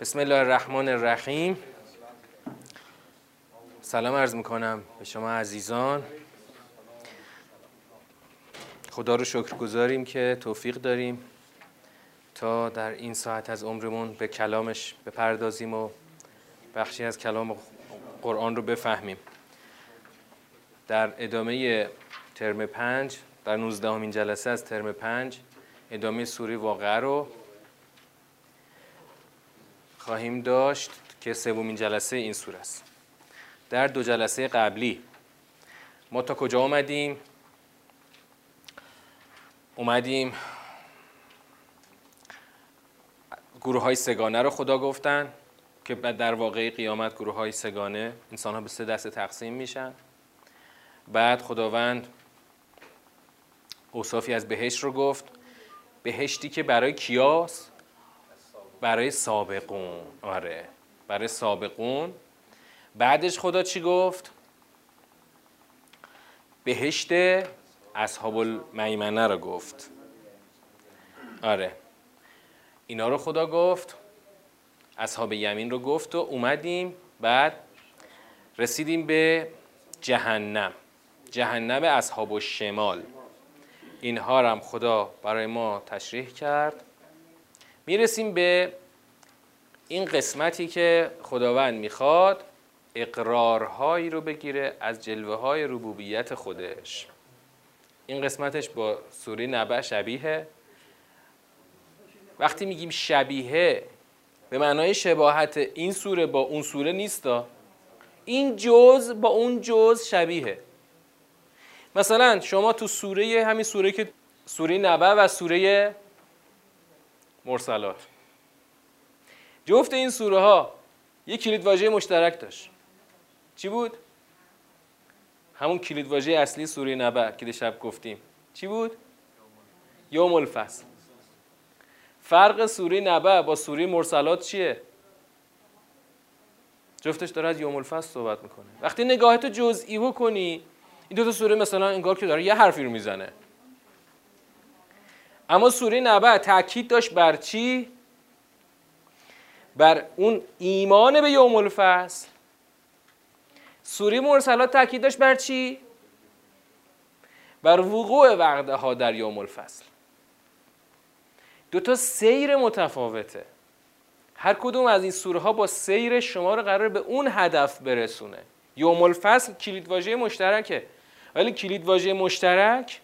بسم الله الرحمن الرحیم. سلام عرض می‌کنم به شما عزیزان. خدا رو شکر گذاریم که توفیق داریم تا در این ساعت از عمرمون به کلامش بپردازیم و بخشی از کلام قرآن رو بفهمیم. در ادامه ترم پنج در نوزدهمین جلسه از ترم پنج ادامه سوره واقعه رو خواهیم داشت که سومین جلسه این سوره است. در دو جلسه قبلی ما تا کجا اومدیم؟ اومدیم گروه های سگانه رو خدا گفتن که در واقع قیامت گروه های سگانه انسان ها به سه دسته تقسیم میشن. بعد خداوند اوصافی از بهشت رو گفت. بهشتی که برای کیاس؟ برای سابقون. آره. برای سابقون. بعدش خدا چی گفت؟ بهشت اصحاب المیمنه رو گفت. آره. اینا رو خدا گفت. اصحاب یمین رو گفت و اومدیم بعد رسیدیم به جهنم. جهنم اصحاب الشمال. اینها هم خدا برای ما تشریح کرد. می‌رسیم به این قسمتی که خداوند می‌خواد اقرارهایی رو بگیره از جلوه های ربوبیت خودش. این قسمتش با سوره نبع شبیه وقتی میگیم شبیه به معنای شباهت این سوره با اون سوره نیستا. این جز با اون جز شبیه مثلا شما تو سوره همین سوره که سوره نبع و سوره مرسلات. جفت این سوره ها یک کلید واژه مشترک داشت. چی بود؟ همون کلید واژه اصلی سوره نبع که شب گفتیم. چی بود؟ یوم الفصل. فرق سوره نبع با سوره مرسلات چیه؟ جفتش داره از یوم الفصل صحبت می‌کنه. وقتی نگاهتو جزئی بکنی این دو تا سوره مثلا انگار که داره یه حرفی رو می‌زنه. اما سوره نبع تاکید داشت بر چی؟ بر اون ایمان به یوم الفصل. سوره مرسلات تاکید داشت بر چی؟ بر وقوع وعده ها در یوم الفصل. دو تا سیر متفاوته. هر کدوم از این سوره ها با سیر شما رو قرار به اون هدف برسونه. یوم الفصل کلید واژه مشترکه. ولی کلید واژه مشترک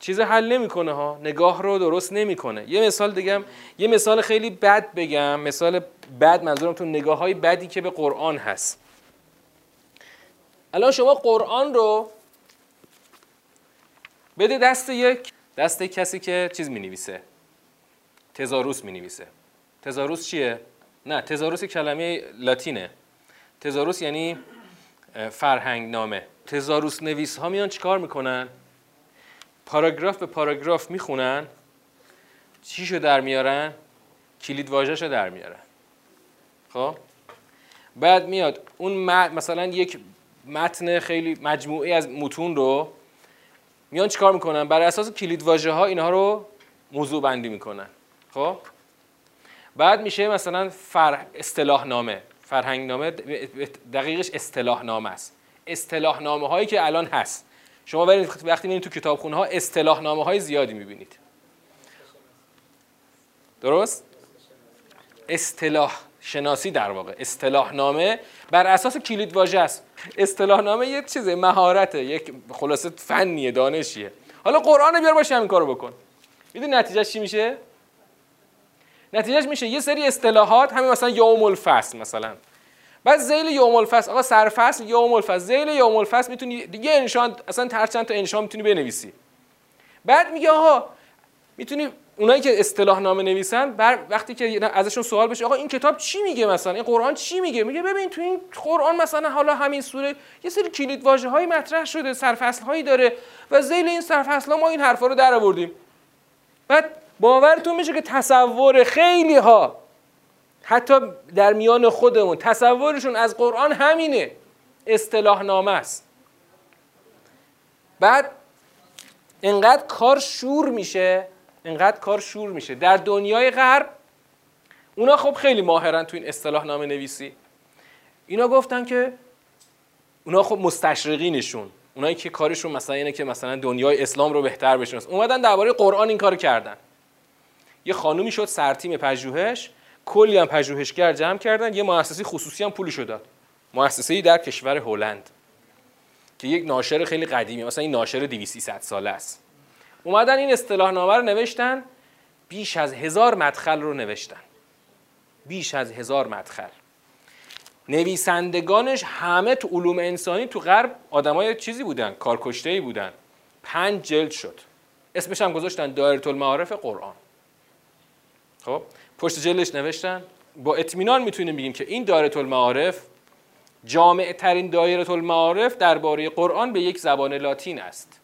چیز حل نمی‌کنه ها. نگاه رو درست نمی‌کنه. یه مثال دیگه یه مثال خیلی بد بگم. مثال بد منظورم تو نگاه های بدی که به قرآن هست. الان شما قرآن رو بده دست یک دست کسی که چیز می نویسه تزاروس می نویسه تزاروس چیه؟ نه تزاروس کلمه لاتینه. تزاروس یعنی فرهنگ نامه تزاروس نویس ها میان چیکار می‌کنن؟ پاراگراف به پاراگراف می‌خونن چیشو در میارن؟ کلید واژهشو در میارن. خب؟ بعد میاد اون مثلا یک متن خیلی مجموعی از متون رو میان چیکار می‌کنن؟ بر اساس کلید واژه ها اینها رو موضوع بندی می‌کنن. خب؟ بعد میشه مثلا فر... اصطلاح نامه فرهنگ نامه دقیقش اصطلاح نامه است. اصطلاح نامه هایی که الان هست. شما برید وقتی میرید تو کتابخونه ها اصطلاح نامه های زیادی می‌بینید. درست؟ اصطلاح شناسی در واقع. اصطلاح نامه بر اساس کلید واژه است. اصطلاح نامه یه چیزه مهارته یک خلاصه فنیه دانشیه. حالا قرآن بیار باشه همین کارو بکن. می‌دونی نتیجهش چی میشه؟ نتیجهش میشه یه سری اصطلاحات همین مثلا یوم الفصل مثلا. بعد زیل یوم الفصل آقا سرفصل یوم الفصل زیل یوم الفصل می‌تونی دیگه انشان اصلا هر چند تا انشان می‌تونی بنویسی. بعد میگه آقا می‌تونی اونایی که اصطلاح نامه نویسن بر وقتی که ازشون سوال بشه آقا این کتاب چی میگه مثلا؟ این قرآن چی میگه؟ میگه ببین تو این قرآن مثلا حالا همین سوره یه سری کلید واژه های مطرح شده سرفصل هایی داره و زیل این سرفصل ها ما این حرفا رو در آوردیم. بعد باورتون میشه که تصور خیلی ها حتی در میان خودمون تصورشون از قرآن همینه. اصطلاح نامه است. بعد انقدر کار شور میشه انقدر کار شور میشه. در دنیای غرب اونا خب خیلی ماهرن تو این اصطلاح نامه نویسی. اینا گفتن که اونا خب مستشرقینشون. اونایی که کارشون مثلا اینه که مثلا دنیای اسلام رو بهتر بشناسن. اومدن درباره قرآن این کارو کردن. یه خانومی شد سرتیم پژوهش. کلی هم پژوهشگر جمع کردن یه مؤسسه خصوصی هم پولشو داد. مؤسسه‌ای در کشور هلند که یک ناشر خیلی قدیمی مثلا این ناشر 200 ساله است. اومدن این اصطلاح نامه رو نوشتن بیش از هزار مدخل رو نوشتن. بیش از هزار مدخل. نویسندگانش همه تو علوم انسانی تو غرب آدمای چیزی بودن کارکشته ای بودن. پنج جلد شد. اسمش هم گذاشتن دایره المعارف قرآن. خب؟ پشت جلدش نوشتن. با اطمینان می‌تونیم بگیم که این دایره المعارف جامع ترین دایره المعارف درباره قرآن به یک زبان لاتین است.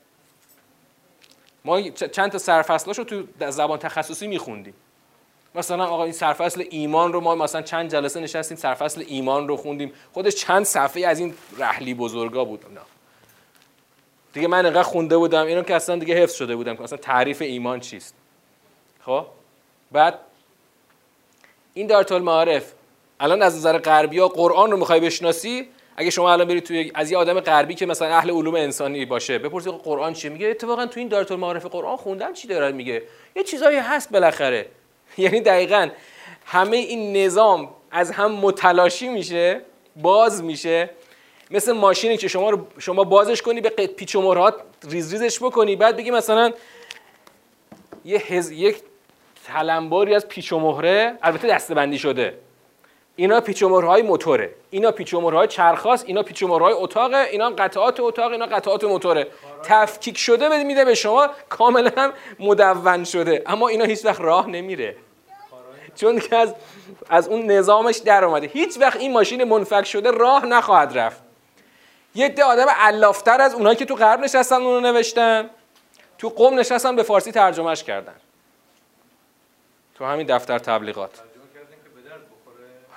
ما چند تا سرفصلاش رو تو زبان تخصصی میخوندیم. مثلا آقا این سرفصل ایمان رو ما مثلا چند جلسه نشستیم سرفصل ایمان رو خوندیم. خودش چند صفحه از این رحلی بزرگا بود. نه. دیگه من انقدر خونده بودم اینو که اصلا دیگه حفظ شده بودم که مثلا تعریف ایمان چیست. خب؟ بعد این دارت المعارف الان از نظر غربی ها قرآن رو می‌خوای بشناسی؟ اگه شما الان برید توی از یه آدم غربی که مثلا اهل علوم انسانی باشه بپرسید قرآن چیه میگه؟ اتفاقا تو این دارت المعارف قرآن خوندم چی داره میگه؟ یه چیزایی هست بالاخره. یعنی دقیقا همه این نظام از هم متلاشی میشه باز میشه. مثل ماشینی که شما رو شما بازش کنی به پیچ و ریز ریزش بکنی. بعد بگی مثلا یه هز... یک تلمباری از پیچ و مهره البته دستبندی شده. اینا پیچ و های موتوره. اینا پیچ و های چرخاست اینا پیچ و های اتاقه اینا قطعات اتاق اینا قطعات موتوره تفکیک شده بده میده به شما کاملا مدون شده. اما اینا هیچ وقت راه نمیره. چون که از از اون نظامش در اومده. هیچ وقت این ماشین منفک شده راه نخواهد رفت. یه ده آدم علافتر از اونایی که تو غرب نشستن اونو نوشتن. تو قوم نشستن به فارسی ترجمهش کردن. تو همین دفتر تبلیغات.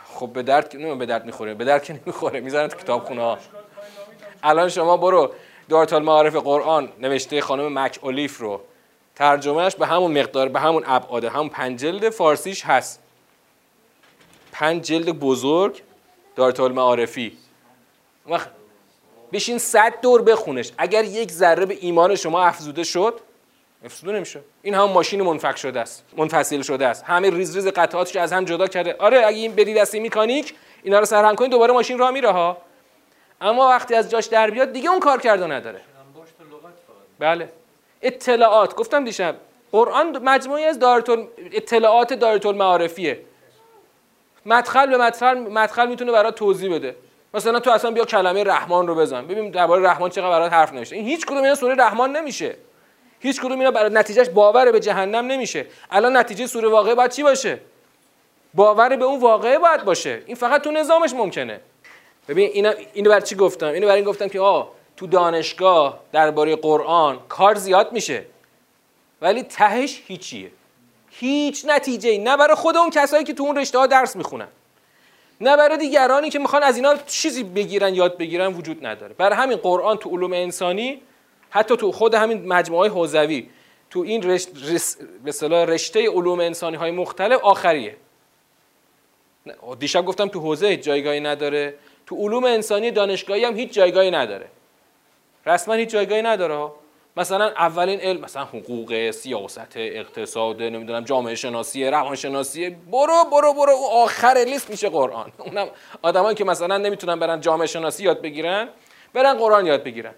خب به درد نه به درد می‌خوره. به درد که نمی‌خوره. می‌ذارن تو کتابخونه ها. الان شما برو دارت المعارف قرآن نوشته خانم مک اولیف رو. ترجمهش به همون مقدار به همون ابعاد همون پنج جلد فارسیش هست. پنج جلد بزرگ دارت المعارفی. بشین صد دور بخونش. اگر یک ذره به ایمان شما افزوده شد افزوده نمیشه. این هم ماشین منفک شده است منفصل شده است. همه ریز ریز قطعاتش از هم جدا کرده. آره اگه این بدی دستی میکانیک اینا رو سرهم کنید دوباره ماشین راه میره ها. اما وقتی از جاش در بیاد دیگه اون کار کرده نداره. بله. اطلاعات. گفتم دیشب قرآن مجموعی از دارت اطلاعات دارت المعارفیه مدخل به مدخل مدخل می‌تونه برات توضیح بده. مثلا تو اصلا بیا کلمه رحمان رو بزن. ببین درباره رحمان چقدر برات حرف نوشته. این هیچ کدوم اینا سوره رحمان نمیشه. هیچ کدوم اینا برای نتیجهش باور به جهنم نمیشه. الان نتیجه سوره واقعه باید چی باشه؟ باور به اون واقعه باید باشه. این فقط تو نظامش ممکنه. ببین اینا اینو برای چی گفتم؟ اینو برای این گفتم که آ تو دانشگاه درباره قرآن کار زیاد میشه. ولی تهش هیچیه. هیچ نتیجه ای نه برای خود اون کسایی که تو اون رشته ها درس می‌خونن. نه برای دیگرانی که می‌خوان از اینا چیزی بگیرن یاد بگیرن وجود نداره. برای همین قرآن تو علوم انسانی حتی تو خود همین مجموعه های حوزوی تو این رشت به رشته علوم انسانی های مختلف آخریه. دیشب گفتم تو حوزه هیچ جایگاهی نداره تو علوم انسانی دانشگاهی هم هیچ جایگاهی نداره. رسما هیچ جایگاهی نداره مثلا اولین علم مثلا حقوق سیاست اقتصاد نمی‌دونم جامعه شناسی روانشناسی برو برو برو. آخر لیست میشه قرآن. اونم آدمایی که مثلا نمی‌تونن برن جامعه شناسی یاد بگیرن برن قرآن یاد بگیرن.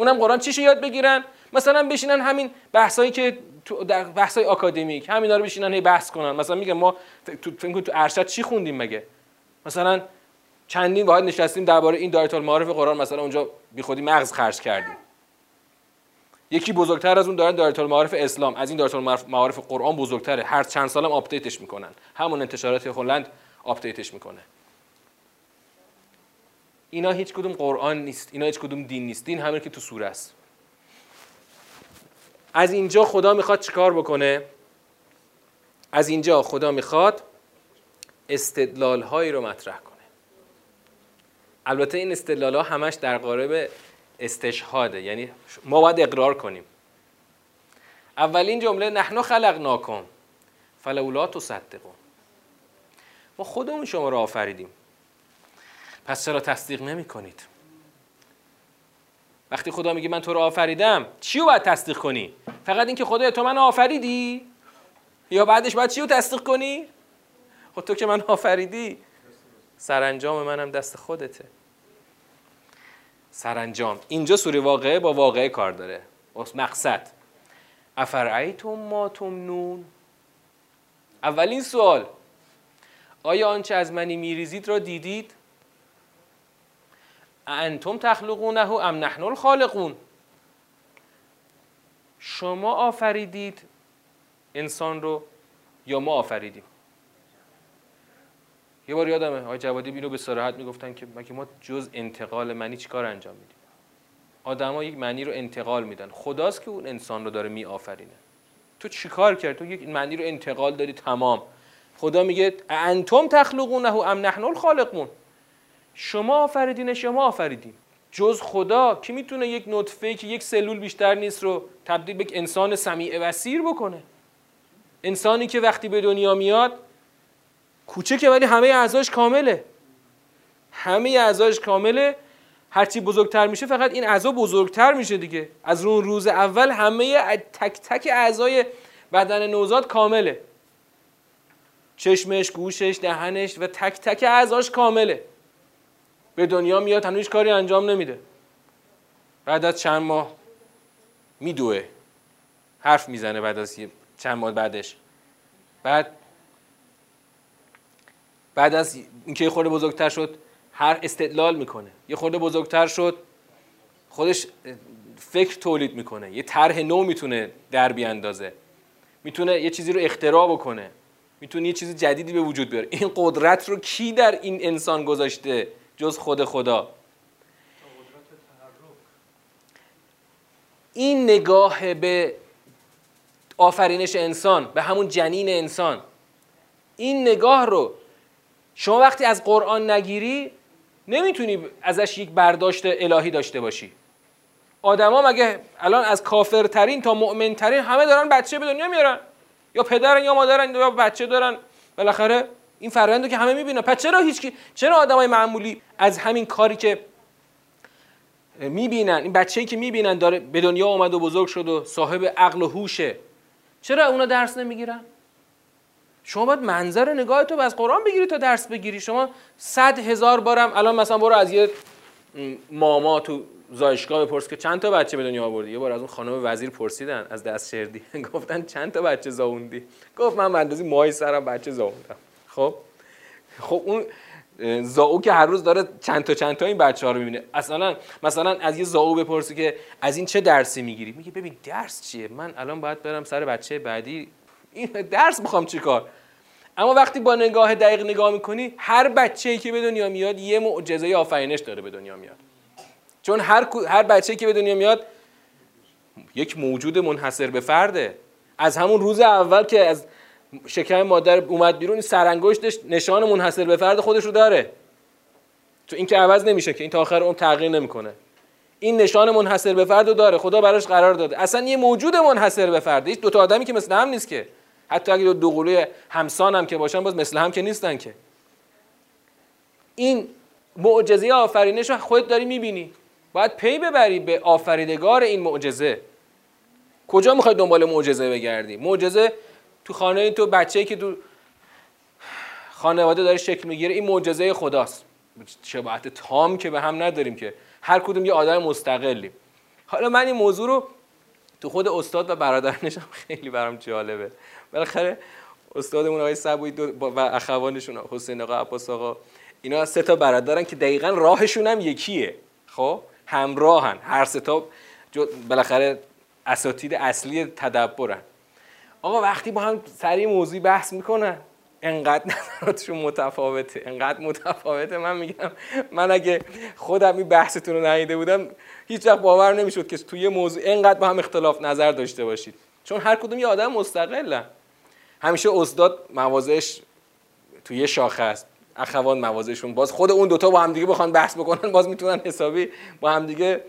اونم قرآن چیشو یاد بگیرن؟ مثلا بشینن همین بحثایی که تو در بحثای آکادمیک همینا رو بشینن هی بحث کنن. مثلا میگم ما تو فکر تو ارشد چی خوندیم مگه؟ مثلا چندین واحد نشستیم درباره این دایره المعارف قرآن مثلا اونجا بیخودی مغز خرج کردیم. یکی بزرگتر از اون دارن دایره المعارف اسلام. از این دایره المعارف قرآن بزرگتره. هر چند سالم update ش می‌کنن. همون انتشارات هلند update ش می‌کنه. اینا هیچ کدوم قرآن نیست اینا هیچ کدوم دین نیست. دین همین که تو سوره است. از اینجا خدا می‌خواد چیکار بکنه؟ از اینجا خدا می‌خواد استدلال هایی رو مطرح کنه. البته این استدلال ها همش در قالب استشهاده یعنی ما باید اقرار کنیم. اولین جمله نحن خلقناکم فلولا تصدقون. ما خودمون شما رو آفریدیم. پس چرا تصدیق نمی کنید وقتی خدا میگه من تو رو آفریدم چی رو باید تصدیق کنی؟ فقط اینکه خدا تو من آفریدی؟ یا بعدش باید چی رو تصدیق کنی؟ خب تو که من آفریدی سرانجام منم دست خودته. سرانجام اینجا سوره واقعه با واقعه کار داره. مقصد. افرعیتم ما تمنون؟ اولین سوال. آیا آنچه از منی میریزید را دیدید؟ انتم تخلقونه ام نحن الخالقون. شما آفریدید انسان رو یا ما آفریدیم؟ یه بار یادمه آقای جوادی بینو به صراحت می‌گفتن که مگه ما جز انتقال منی چیکار انجام میدیم؟ آدما یک معنی رو انتقال میدن. خداست که اون انسان رو داره میآفرینه. تو چیکار کرد تو یک معنی رو انتقال داری تمام. خدا میگه انتم تخلقونه ام نحن الخالقون. شما آفریدین شما آفریدین. جز خدا کی می‌تونه یک نطفه که یک سلول بیشتر نیست رو تبدیل به انسان سمیع بصیر بکنه؟ انسانی که وقتی به دنیا میاد کوچکه ولی همه اعضاش کامله. همه اعضاش کامله. هرچی بزرگتر میشه فقط این اعضا بزرگتر میشه دیگه. از اون روز اول همه تک تک اعضای بدن نوزاد کامله. چشمش، گوشش، دهنش و تک تک اعضاش کامله. به دنیا میاد هنوز کاری انجام نمیده. بعد از چند ماه میدوه. حرف می‌زنه بعد از چند ماه بعدش. بعد بعد از اینکه یه خورده بزرگتر شد هر استدلال می‌کنه. یه خورده بزرگتر شد خودش فکر تولید می‌کنه. یه طرح نو می‌تونه در بیاندازه. می‌تونه یه چیزی رو اختراع بکنه. می‌تونه یه چیز جدیدی به وجود بیاره. این قدرت رو کی در این انسان گذاشته؟ جز خود خدا. این نگاه به آفرینش انسان به همون جنین انسان این نگاه رو شما وقتی از قرآن نگیری نمی‌تونی ازش یک برداشت الهی داشته باشی. آدما مگه الان از کافرترین تا مؤمنترین همه دارن بچه به دنیا میارن؟ یا پدرن یا مادرن یا بچه دارن؟ بالاخره این فرآیند که همه می‌بینن. پس چرا هیچ چرا آدمای معمولی از همین کاری که می‌بینن این بچه‌ای که می‌بینن داره به دنیا اومد و بزرگ شد و صاحب عقل و هوشه چرا اونا درس نمی‌گیرن؟ شما باید منظر نگاه تو از قرآن بگیری تا درس بگیری. شما صد هزار بارم الان مثلا برو از یه ماما تو زایشگاه بپرس که چند تا بچه به دنیا آوردی؟ یه بار از اون خانم وزیر پرسیدن از دست شردی. گفتن چند تا بچه زاوندی؟ گفت من به اندازی ماهی سرم بچه زاوندم. خب خب اون زاو که هر روز داره چند تا چند تا این بچه ها رو می‌بینه. اصلا مثلا از یه زاو بپرسی که از این چه درسی می‌گیری؟ میگه ببین درس چیه؟ من الان باید برم سر بچه بعدی. این درس می‌خوام چیکار؟ اما وقتی با نگاه دقیق نگاه می‌کنی هر بچه‌ای که به دنیا میاد یه معجزه آفرینش داره به دنیا میاد. چون هر هر بچه‌ای که به دنیا میاد یک موجود منحصر به فرده. از همون روز اول که از شکم مادر اومد بیرون سرانگشتش نشان منحصر به فرد خودش رو داره. تو این که عوض نمیشه که این تا آخر اون تغییر نمی‌کنه. این نشان منحصر به فرد رو داره خدا براش قرار داده. اصلا یه موجود منحصر به فرد هیچ دو تا آدمی که مثل هم نیست که. حتی اگه دو قلوی همسان هم که باشن باز مثل هم که نیستن که. این معجزه آفرینش رو خودت داری می‌بینی. باید پی ببری به آفریدگار این معجزه. کجا می‌خوای دنبال معجزه بگردی؟ معجزه تو خانه تو بچه‌ای که تو خانواده داره شکل می‌گیره این معجزه خداست. شباهت تام که به هم نداریم که. هر کدوم یه آدم مستقلی. حالا من این موضوع رو تو خود استاد و برادرنشم خیلی برام جالبه. بالاخره استادمون آقای سبوی و اخوانشون حسین آقا عباس آقا اینا سه تا برادرن که دقیقا راهشون هم یکیه. خب؟ همراهن. هر سه تا بالاخره اساتید اصلی تدبرن. آقا وقتی با هم سری موضوعی بحث می‌کنن انقدر نظراتشون متفاوته انقدر متفاوته. من میگم من اگه خودم این بحثتون رو نهیده بودم هیچ وقت باور نمی‌شد که توی موضوع انقدر با هم اختلاف نظر داشته باشید. چون هر کدوم یه آدم مستقلن همیشه استاد موازش توی یه شاخه است. اخوان موازشون باز خود اون دوتا با همدیگه بخوان بحث بکنن باز می‌تونن حسابی با همدیگه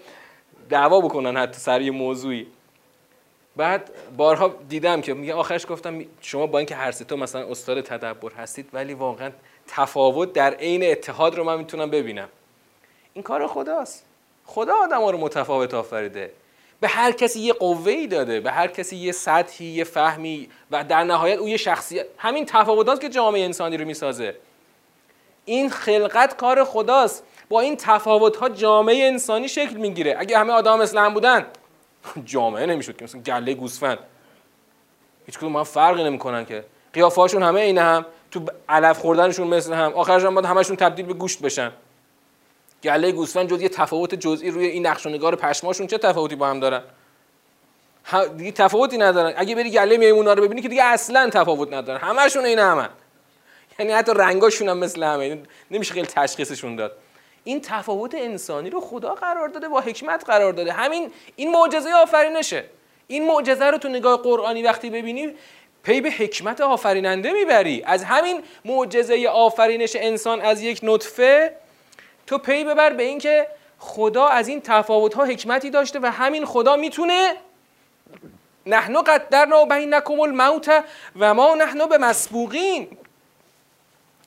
دعوا بکنن حتی سر یه موضوعی. بعد بارها دیدم که میگه آخرش گفتم شما با اینکه هر تا مثلا استاد تدبر هستید ولی واقعا تفاوت در عین اتحاد رو من می‌تونم ببینم. این کار خداست. خدا آدم ها رو متفاوت آفریده. به هر کسی یه قوه ای داده به هر کسی یه سطحی یه فهمی و در نهایت او یه شخصیت همین تفاوتات که جامعه انسانی رو می‌سازه. این خلقت کار خداست. با این تفاوت ها جامعه انسانی شکل می‌گیره. اگه همه آدم مثل هم بودن جامعه نمی‌شد که مثلا گله گوسفند. هیچ کدوم هم فرقی نمی‌کنن که. قیافه‌هاشون همه عین هم تو علف خوردنشون مثل هم. آخرش هم باید همشون تبدیل به گوشت بشن. گله گوسفند جز یه تفاوت جزئی روی این نقش و نگار پشماشون چه تفاوتی با هم دارن؟ دیگه تفاوتی ندارن. اگه بری گله میمونا رو ببینی که دیگه اصلا تفاوت ندارن. همشون این همن. یعنی حتی رنگاشون هم مثل همه. نمیشه خیلی تشخیصشون داد. این تفاوت انسانی رو خدا قرار داده با حکمت قرار داده. همین این معجزه آفرینشه. این معجزه رو تو نگاه قرآنی وقتی ببینی پی به حکمت آفریننده می‌بری. از همین معجزه آفرینش انسان از یک نطفه تو پی ببر به اینکه خدا از این تفاوت ها حکمتی داشته و همین خدا می‌تونه نحنو قدرنا بینکم الموت و ما نحنو به مسبوقین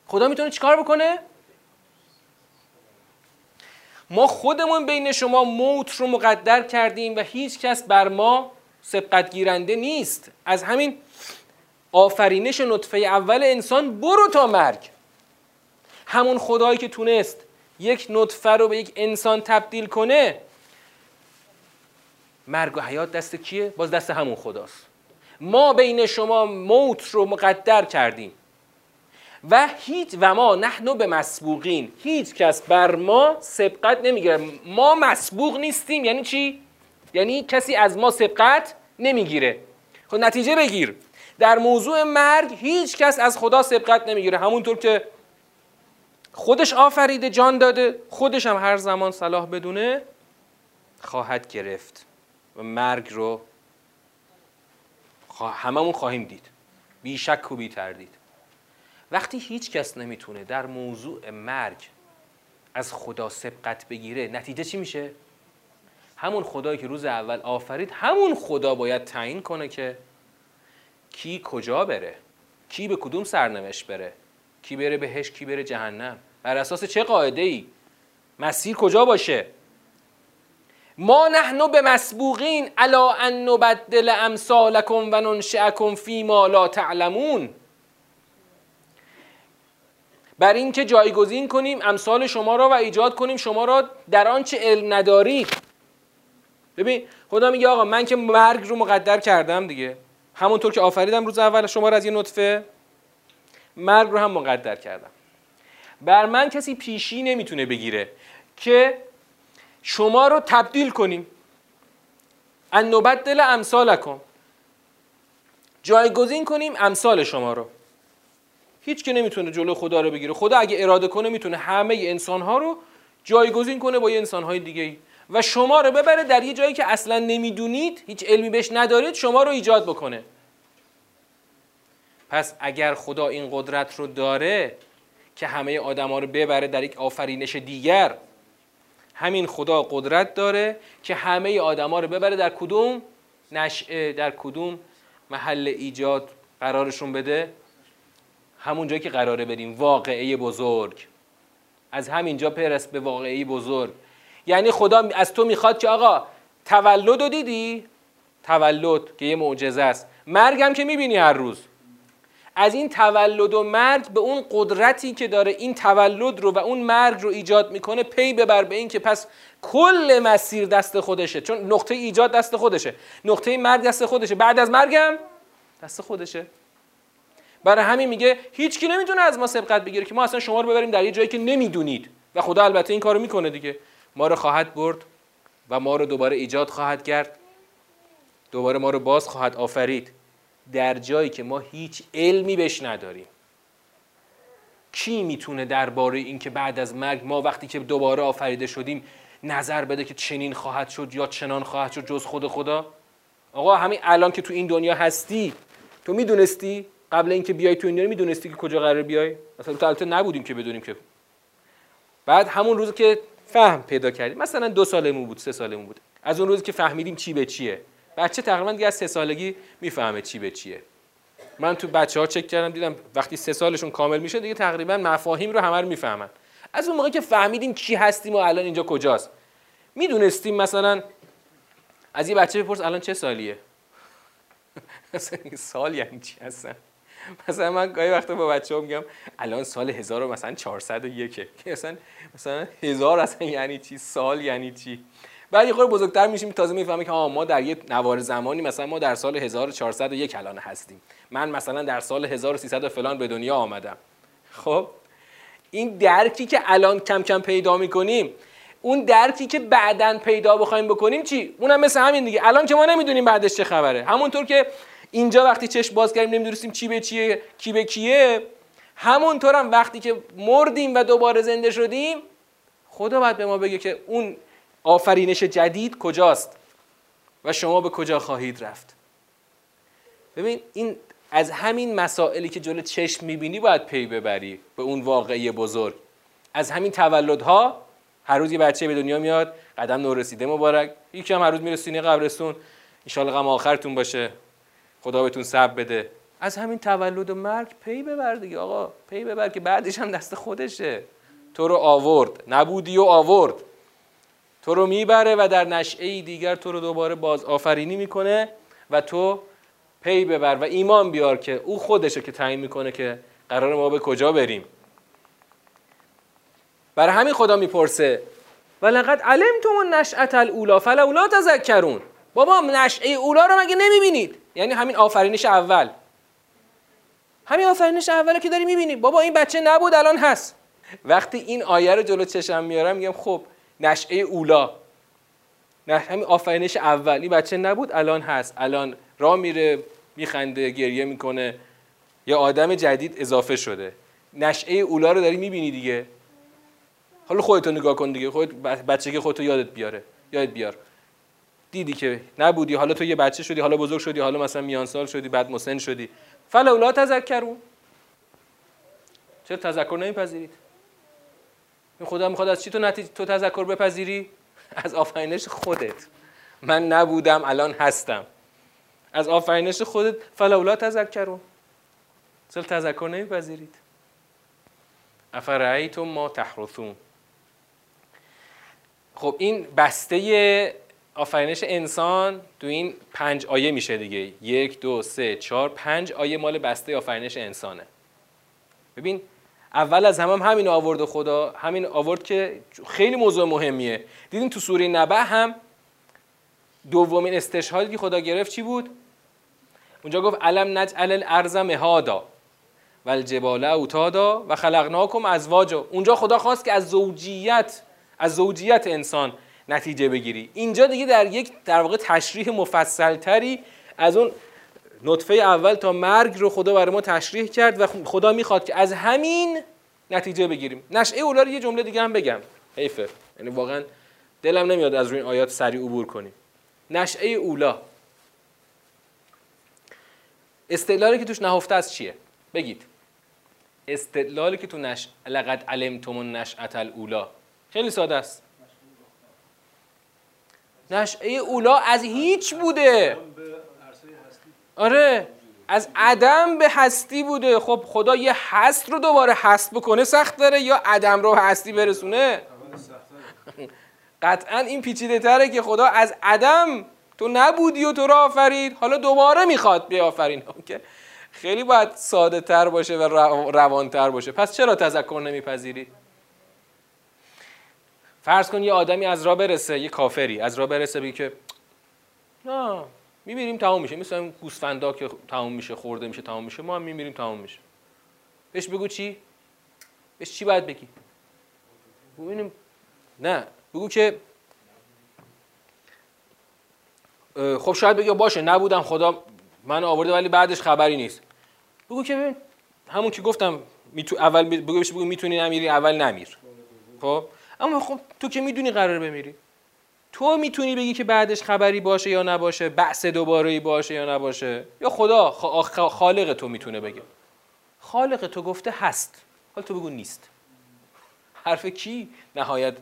خدا می‌تونه چیکار بکنه؟ ما خودمون بین شما موت رو مقدر کردیم و هیچ کس بر ما سبقت گیرنده نیست. از همین آفرینش نطفه اول انسان برو تا مرگ. همون خدایی که تونست یک نطفه رو به یک انسان تبدیل کنه مرگ و حیات دست کیه؟ باز دست همون خداست. ما بین شما موت رو مقدر کردیم. و هیچ و ما نحنو به مسبوقین. هیچ کس بر ما سبقت نمی‌گیره. ما مسبوق نیستیم. یعنی چی؟ یعنی کسی از ما سبقت نمی‌گیره. خب نتیجه بگیر. در موضوع مرگ هیچ کس از خدا سبقت نمی‌گیره. همونطور که خودش آفریده جان داده خودش هم هر زمان صلاح بدونه خواهد گرفت و مرگ رو هممون خواهیم دید. بی شک و بی تردید. وقتی هیچ کس نمی‌تونه در موضوع مرگ از خدا سبقت بگیره نتیجه چی میشه؟ همون خدایی که روز اول آفرید همون خدا باید تعیین کنه که کی کجا بره کی به کدوم سرنوشت بره کی بره بهش کی بره جهنم. بر اساس چه قاعده ای مسیر کجا باشه؟ ما نحنو به مسبوقین الا ان نبدل امثالکم و ننشئکم فی ما لا تعلمون. بر اینکه جایگزین کنیم امثال شما را و ایجاد کنیم. شما را در آنچه علم ندارید ببین خدا میگه آقا من که مرگ رو مقدر کردم دیگه. همونطور که آفریدم روز اول شما را از یه نطفه مرگ رو هم مقدر کردم. بر من کسی پیشی نمی‌تونه بگیره که شما رو تبدیل کنیم. ان نبدل امثالکم. جایگزین کنیم امثال شما رو. هیچ که نمی‌تونه جلو خدا رو بگیره. خدا اگه اراده کنه می‌تونه همه انسان ها رو جایگزین کنه با یه انسان های دیگه و شما رو ببره در یه جایی که اصلا نمی‌دونید هیچ علمی بهش ندارید شما رو ایجاد بکنه. پس اگر خدا این قدرت رو داره که همه آدما رو ببره در یک آفرینش دیگر همین خدا قدرت داره که همه آدما رو ببره در کدوم نشعه در کدوم محل ایجاد قرارشون بده؟ همون جایی که قراره بریم. واقعه بزرگ. از همینجا پرس به واقعه بزرگ. یعنی خدا از تو می‌خواد که آقا تولد رو دیدی؟ تولد که یه معجزه است. مرگم که می‌بینی هر روز. از این تولد و مرگ به اون قدرتی که داره این تولد رو و اون مرگ رو ایجاد می‌کنه پی ببر به این که پس کل مسیر دست خودشه. چون نقطه ایجاد دست خودشه. نقطه مرگ دست خودشه. بعد از مرگم دست خودشه. برای همین میگه هیچ کی نمی‌تونه از ما سبقت بگیره که ما اصلا شما رو ببریم در یه جایی که نمی‌دونید. و خدا البته این کارو می‌کنه دیگه. ما رو خواهد برد و ما رو دوباره ایجاد خواهد کرد. دوباره ما رو باز خواهد آفرید. در جایی که ما هیچ علمی بهش نداریم. کی می‌تونه درباره اینکه بعد از مرگ ما وقتی که دوباره آفریده شدیم نظر بده که چنین خواهد شد یا چنان خواهد شد جز خود خدا؟ آقا همین الان که تو این دنیا هستی تو می‌دونستی؟ قبل اینکه بیای تو این دنیا می‌دونستی که کجا قرار بیای؟ مثلا البته نبودیم که بدونیم که. بعد همون روز که فهم پیدا کردیم مثلا دو سالمون بود سه سالمون بود. از اون روزی که فهمیدیم چی به چیه. بچه تقریبا دیگه از سه سالگی می‌فهمه چی به چیه. من تو بچه ها چک کردم دیدم وقتی سه سالشون کامل میشه دیگه تقریبا مفاهیم رو همه رو می‌فهمن. از اون موقع که فهمیدیم کی هستیم و الان اینجا کجاست. می‌دونستیم مثلا از یه بچه بپرس الان چه سالیه؟ سال یعنی چی هستن؟ مثلا من گاهی وقتا با بچه ها میگم الان سال هزار مثلا 401 که مثلا مثلا هزار اصلا یعنی چی؟ سال یعنی چی؟ بعد یه خورده بزرگتر میشیم تازه می‌فهمیم که ما در یه نوار زمانی مثلا ما در سال 1401 الان هستیم. من مثلا در سال 1300 فلان به دنیا آمدم. خب؟ این درکی که الان کم کم پیدا می‌کنیم اون درکی که بعدا پیدا بخوایم بکنیم چی؟ اونم مثل همین دیگه. الان که ما نمی‌دونیم بعدش چه خبره. همونطور که اینجا وقتی چشم باز کردیم نمی‌دونستیم چی به چیه کی به کیه همونطور هم وقتی که مردیم و دوباره زنده شدیم خدا باید به ما بگه که اون آفرینش جدید کجاست و شما به کجا خواهید رفت. ببین این از همین مسائلی که جلو چشم می‌بینی باید پی ببری به اون واقعه‌ی بزرگ. از همین تولدها هر روز یه بچه به دنیا میاد قدم نورسیده مبارک یکی هم هر روز میره سینه قبرستون ان غم آخرتون باشه. خدا بهتون صبر بده. از همین تولد و مرگ پی ببر دیگه آقا. پی ببر که بعدش هم دست خودشه. تو رو آورد. نبودی و آورد. تو رو می‌بره و در نشئه دیگر تو رو دوباره باز آفرینی می‌کنه و تو پی ببر و ایمان بیار که او خودشه که تعیین می‌کنه که قرار ما به کجا بریم. برای همین خدا می‌پرسه ولقد علمتم نشأت الاولا فلولا تذکرون. بابا نشعه اولا رو مگه نمی‌بینید؟ یعنی همین آفرینش اول. همین آفرینش اوله که داری می‌بینی. بابا این بچه نبود الان هست. وقتی این آیه رو جلو چشم میارم میگم خب نشعه اولا. همین آفرینش اول. این بچه نبود الان هست. الان راه میره میخنده گریه می‌کنه. یا آدم جدید اضافه شده. نشعه اولا رو داری می‌بینی دیگه. حالا خودتو نگاه کن دیگه. خودت که خودتو یادت بیاره. یادت بیار. دیدی که نبودی حالا تو یه بچه شدی حالا بزرگ شدی حالا مثلا میان سال شدی بعد مسن شدی. فلولا تذکرون چرا تذکر نمیپذیرید؟ خدا می‌خواد از چی تو نتیجه تو تذکر بپذیری؟ از آفرینش خودت. من نبودم الان هستم. از آفرینش خودت فلولا تذکرون چرا تذکر نمیپذیرید؟ افرعیتم ما تحرثون. خب این بسته آفرینش انسان تو این پنج آیه میشه دیگه. یک دو سه چهار پنج آیه مال بسته آفرینش انسانه. ببین اول از همه هم همین آورد خدا همین آورد که خیلی موضوع مهمیه. دیدین تو سوره نبع هم دومین استشهادی که خدا گرفت چی بود؟ اونجا گفت علم نجعل الارض مهادا و الجبال اوتادا و خلقناکم ازواجا. اونجا خدا خواست که از زوجیت از زوجیت انسان نتیجه بگیری. اینجا دیگه در یک در واقع تشریح مفصل تری از اون نطفه اول تا مرگ رو خدا برای ما تشریح کرد و خدا می‌خواد که از همین نتیجه بگیریم. نشعه اولا رو یه جمله دیگه هم بگم. حیفه. یعنی واقعا دلم نمیاد از روی این آیات سریع عبور کنیم. نشعه اولا استدلالی که توش نهفته از چیه؟ بگید. استدلالی که تو نش لقد علمتم النشأة الاولا خیلی ساده است. نشعه اولا از هیچ بوده. آره از عدم به هستی بوده. خب خدا یه هست رو دوباره هست بکنه سخت داره یا عدم رو هستی برسونه؟ قطعا این پیچیده تره که خدا از عدم تو نبودی و تو رو آفرید. حالا دوباره می‌خواد بیافرین. که خیلی باید ساده تر باشه و روان تر باشه. پس چرا تذکر نمیپذیری؟ فرض کن یه آدمی از را برسه یه کافری از را برسه بگه که نه میمیریم تمام میشه. مثل گوسفندا که تمام میشه خورده میشه تمام میشه ما هم میمیریم تمام میشه. بهش بگو چی؟ بهش چی باید بگی؟ ببینیم نه بگو که خب شاید بگی باشه نبودم خدا من آورده ولی بعدش خبری نیست. بگو که ببین همون که گفتم میتو اول بگو بگو می‌تونی نمیری اول نمیر. خب؟ اما خب تو که می‌دونی قرار بمیری. تو می‌تونی بگی که بعدش خبری باشه یا نباشه بحث دوباره باشه یا نباشه. یا خدا خالق تو می‌تونه بگه. خالق تو گفته هست. حالا تو بگو نیست. حرف کی نهایت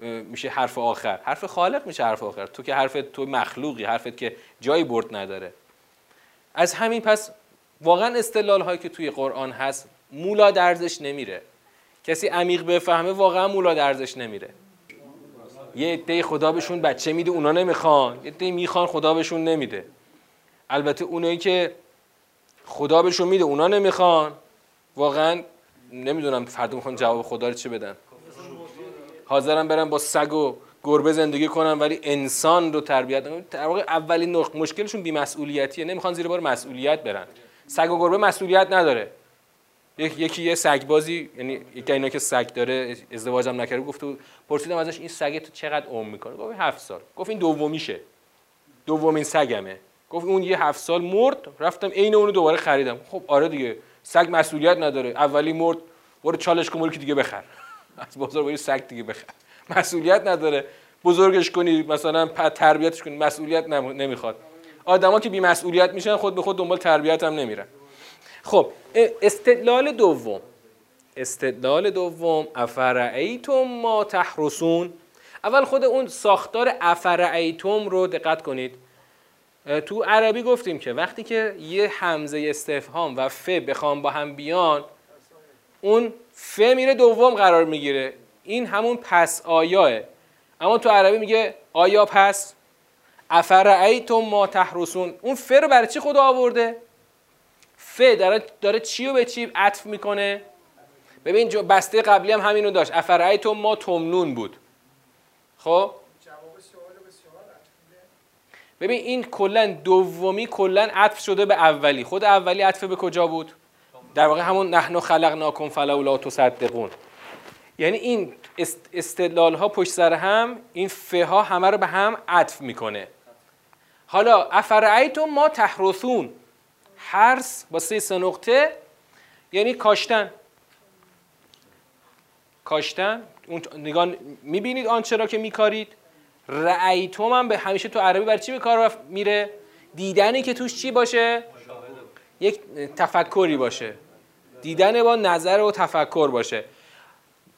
میشه حرف آخر؟ حرف خالق میشه حرف آخر. تو که حرف تو مخلوقی حرفت که جایی برد نداره. از همین پس واقعا استدلال هایی که توی قرآن هست مولا درزش نمیره. کسی عمیق بفهمه واقعا مولا درزش نمیره. یه عده خدا بهشون بچه میده اونا نمی‌خوان. یه عده می‌خوان خدا بهشون نمیده. البته اونایی که خدا بهشون میده اونا نمی‌خوان. واقعا نمی‌دونم فردا می‌خوان جواب خدا رو چه بدن. حاضرم برم با سگ و گربه زندگی کنم ولی انسان رو تربیت نکنم. در واقع اولین مشکلشون بی‌مسئولیتیه. نمی‌خوان زیر بار مسئولیت برن. سگ و گربه مسئولیت نداره. یکی یه سگ بازی یعنی یکی اینا که سگ داره ازدواجم نکرده گفت پرسیدم ازش این سگ تو چقدر عمر می‌کنه؟ گفت هفت سال. گفت این دومیشه. دومین سگمه. گفت اون یه هفت سال مرد. رفتم عین اونو دوباره خریدم. خب آره دیگه. سگ مسئولیت نداره. اولی مرد برو چالش کن که دیگه بخر. از بازار برو سگ دیگه بخر. مسئولیت نداره. بزرگش کنی مثلا تربیتش کنی. مسئولیت نمی‌خواد. آدما که بی مسئولیت میشن خود به خود دنبال تربیت هم نمیرن. خب استدلال دوم. استدلال دوم افرعیتم ما تحرسون. اول خود اون ساختار افرعیتم رو دقت کنید. تو عربی گفتیم که وقتی که یه همزه استفهام و ف بخوام با هم بیان اون ف میره دوم قرار می‌گیره. این همون پس آیاه. اما تو عربی میگه آیا پس؟ افرعیتم ما تحرسون. اون ف رو برای چی خدا آورده؟ ف داره, داره چی رو به چی عطف می‌کنه؟ ببین بسته قبلی هم همینو داشت. افرعیتم ما تمنون بود. خب؟ ببین این کلا دومی کلا عطف شده به اولی. خود اولی عطف به کجا بود؟ در واقع همون نحنو خلقناکم فلولا تصدقون. یعنی این استدلال ها پشت سر هم این فه ها همه رو به هم عطف می‌کنه. حالا افرعیتم ما تحرثون. حرس با سه سه نقطه یعنی کاشتن. کاشتن. اون نگاه می‌بینید آنچه را که میکارید. رأیتم هم به همیشه تو عربی بر چی به کار میره؟ دیدنی که توش چی باشه؟ یک تفکری باشه. دیدن با نظر و تفکر باشه.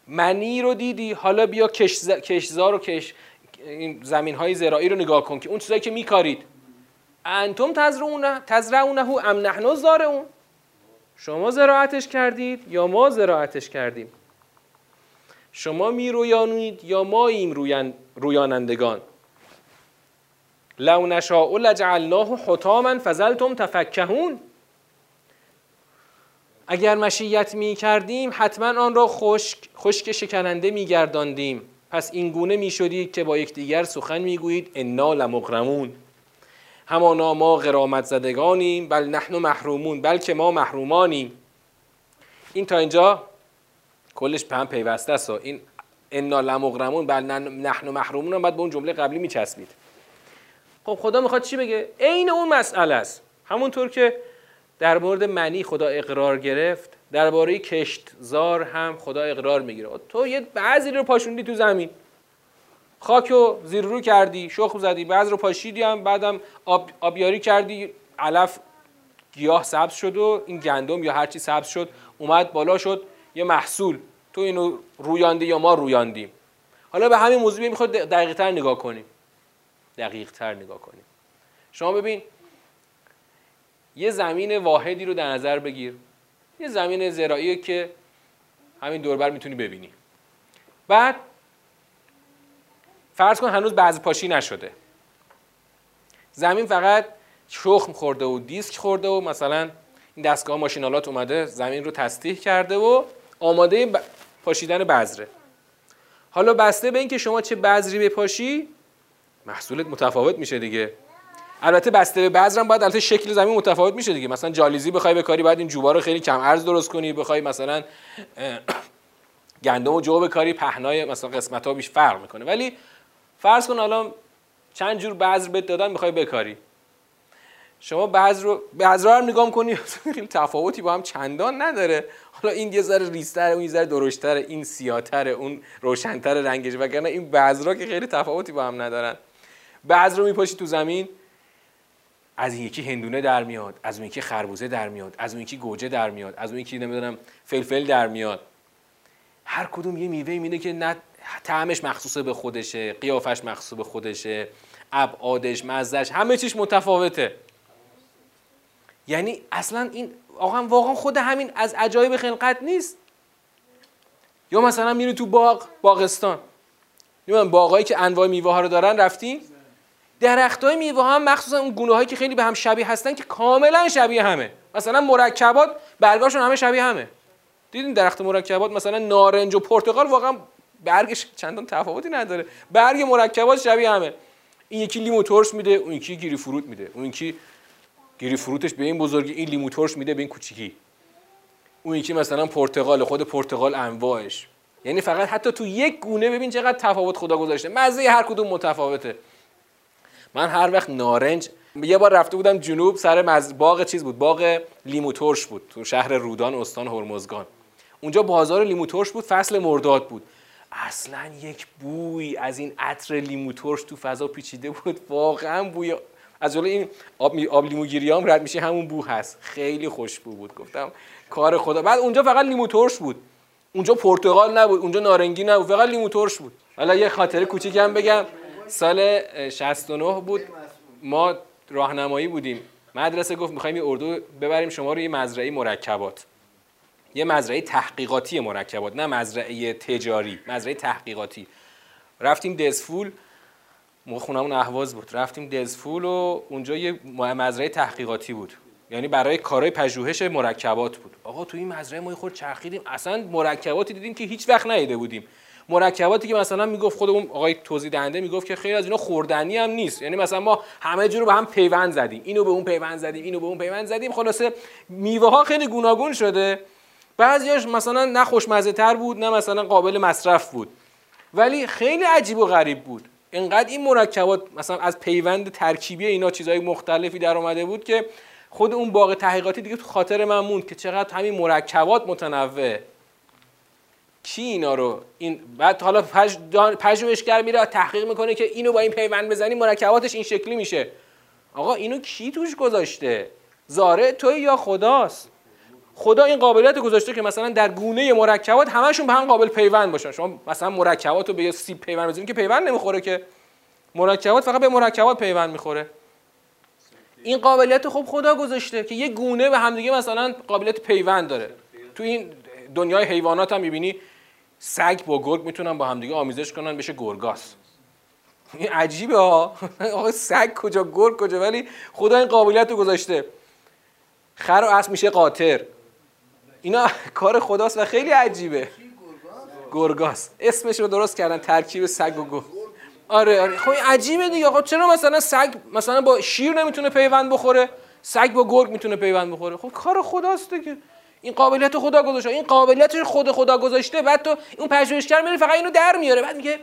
منی رو دیدی حالا بیا کشزار و کش زمین های زراعی رو نگاه کن که اون چیزایی که میکارید. انتم تزرعونه تزرعونه ام نحن زارعون شما زراعتش کردید یا ما زراعتش کردیم؟ شما میرویانید یا ما ایم رویان رویانندگان؟ لو نشاء لجعلناه حطاما فزلتم تفکهون. اگر مشیت می کردیم حتما آن را خشک خشک شکننده می گرداندیم. پس این گونه می شدید که با یکدیگر سخن می گویید انا لمغرمون. همانا ما غرامت زدگانیم بل نحن محرومون بلکه ما محرومانیم. این تا اینجا کلش به هم پیوسته است. این انا لمغرمون بل نحن محرومون هم باید به اون جمله قبلی میچسبید. خب خدا می‌خواد چی بگه؟ عین اون مسئله است. همونطور که در مورد منی خدا اقرار گرفت درباره کشتزار هم خدا اقرار می‌گیره. تو یه بعضی رو پاشوندی تو زمین. خاک رو زیر رو کردی شخم زدی بعض رو پاشیدی هم بعدم آب، آبیاری کردی علف گیاه سبز شد و این گندم یا هرچی سبز شد اومد بالا شد یه محصول. تو اینو رویاندی یا ما رویاندیم حالا به همین موضوع می‌خواد دقیق تر نگاه کنیم دقیق تر نگاه کنیم شما ببین یه زمین واحدی رو در نظر بگیر. یه زمین زراعی که همین دوربر می‌تونی ببینی. بعد فرض کن هنوز بعض پاشی نشده. زمین فقط شخم خورده و دیسک خورده و مثلا این دستگاه ماشینالات اومده زمین رو تصدیح کرده و آماده پاشیدن بذره. حالا بسته به اینکه شما چه بذری بپاشی محصولت متفاوت میشه دیگه. البته بسته به بذر هم باید البته شکل زمین متفاوت میشه دیگه. مثلا جالیزی بخوای بکاری بعد این جوبا رو خیلی کم ارز درست کنی بخوای مثلا گندم و جو بکاری پهنای مثلا قسمت ها بیش فرق می‌کنه. ولی فرض کن الان چند جور بذر بهت دادن می‌خوای بکاری. شما بذر رو بذر رو نگاه کنی خیلی تفاوتی با هم چندان نداره. حالا این یه ذره ریستره اون یه ذره درشتره این سیاتره اون روشنتر رنگش وگرنه این بذرها که خیلی تفاوتی با هم ندارن. بذر رو میپاشی تو زمین از این یکی هندونه در میاد از اون یکی خربوزه در میاد از اون یکی گوجه در میاد از اون یکی نمی‌دونم فلفل در میاد. هر کدوم یه میوه میده که نه طعمش مخصوص به خودشه قیافش مخصوص به خودشه ابعادش مزهش همه چیش متفاوته. یعنی اصلا این آقا واقعا خود همین از عجایب خلقت نیست. یا مثلا میری تو باغ باغستان. نمی‌دونم باغایی که انواع میوه ها رو دارن رفتیم درخت های میوه هم مخصوصا اون گونه هایی که خیلی به هم شبیه هستن که کاملا شبیه همه. مثلا مرکبات برگاشون همه شبیه همه. دیدین درخت مرکبات؟ مثلا نارنج و پرتقال واقعا برگش چندان تفاوتی نداره. برگ مرکبات شبیه همه. این یکی لیمو ترش میده اون یکی گیری فروت میده. اون یکی گیری فروتش به این بزرگی این لیمو ترش میده به این کوچیکی. اون یکی مثلا پرتقال خود پرتقال انواعش. یعنی فقط حتی تو یک گونه ببین چقدر تفاوت خدا گذاشته. مزه هر کدوم متفاوته. من هر وقت نارنج یه بار رفته بودم جنوب سر مز... باغ چیز بود؟ باغ لیمو ترش بود. تو شهر رودان استان هرمزگان. اونجا بازار لیمو ترش بود فصل مرداد بود. اصلا یک بوی از این عطر لیمو ترش تو فضا پیچیده بود. واقعا بوی از جلو این آب, می... آب لیمو هم رد میشه همون بو هست. خیلی خوشبو بود گفتم کار خدا. بعد اونجا فقط لیمو ترش بود. اونجا پرتغال نبود اونجا نارنگی نبود فقط لیمو ترش بود. حالا یه خاطره کوچیک هم بگم. سال 69 بود. ما راهنمایی بودیم. مدرسه گفت می‌خوایم یه اردو ببریم شما رو یه مزرعه مرکبات. یه مزرعه تحقیقاتی مرکبات نه مزرعه تجاری مزرعه تحقیقاتی. رفتیم دزفول ما خونمون اهواز بود. رفتیم دزفول و اونجا یه مزرعه تحقیقاتی بود. یعنی برای کارهای پژوهش مرکبات بود. آقا تو این مزرعه ما خود چرخیدیم. اصلا مرکباتی دیدیم که هیچ وقت ندیده بودیم. مرکباتی که مثلا می‌گفت خود اون آقای توضیح دهنده می‌گفت که خیلی از اینا خوردنی هم نیست. یعنی مثلا ما همه جور رو به هم پیوند زدیم. اینو به اون پیوند زدیم اینو به اون پیوند زدیم. خلاصه میوه ها خیلی گوناگون شده. بعضیاش مثلا نه خوشمزه تر بود نه مثلا قابل مصرف بود. ولی خیلی عجیب و غریب بود. انقدر این مرکبات مثلا از پیوند ترکیبی اینا چیزهای مختلفی در اومده بود که خود اون باغ تحقیقاتی دیگه تو خاطر من موند که چقدر همین مرکبات متنوع. کی اینا رو؟ این بعد حالا پژوهشگر میره تحقیق می‌کنه که اینو با این پیوند بزنی مرکباتش این شکلی میشه. آقا اینو کی توش گذاشته؟ زاره توی یا خداست؟ خدا این قابلیت گذاشته که مثلا در گونه مرکبات همشون به هم قابل پیوند باشن. شما مثلا مرکبات رو به سیب پیوند بزنید که پیوند نمی‌خوره که. مرکبات فقط به مرکبات پیوند می‌خوره. این قابلیت خوب خدا گذاشته که یه گونه به همدیگه مثلا قابلیت پیوند داره. تو این دنیای حیوانات هم می‌بینی سگ با گرگ می‌تونن با همدیگه آمیزش کنن بشه گرگاس. این عجیبه ها. آقا سگ کجا گرگ کجا؟ ولی خدا این قابلیت رو گذاشته. خر و اسب میشه قاطر. اینا کار خداست و خیلی عجیبه. گرگاس. اسمش رو درست کردن ترکیب سگ و گرگ آره آره. خب عجیبه دیگه. آقا چرا مثلا سگ مثلا با شیر نمی‌تونه پیوند بخوره؟ سگ با گرگ می‌تونه پیوند بخوره؟ خب کار خداست دیگه. این قابلیت خدا گذاشته. این قابلیت خود خدا گذاشته. بعد تو اون پژوهشگر میره فقط اینو در میاره. بعد میگه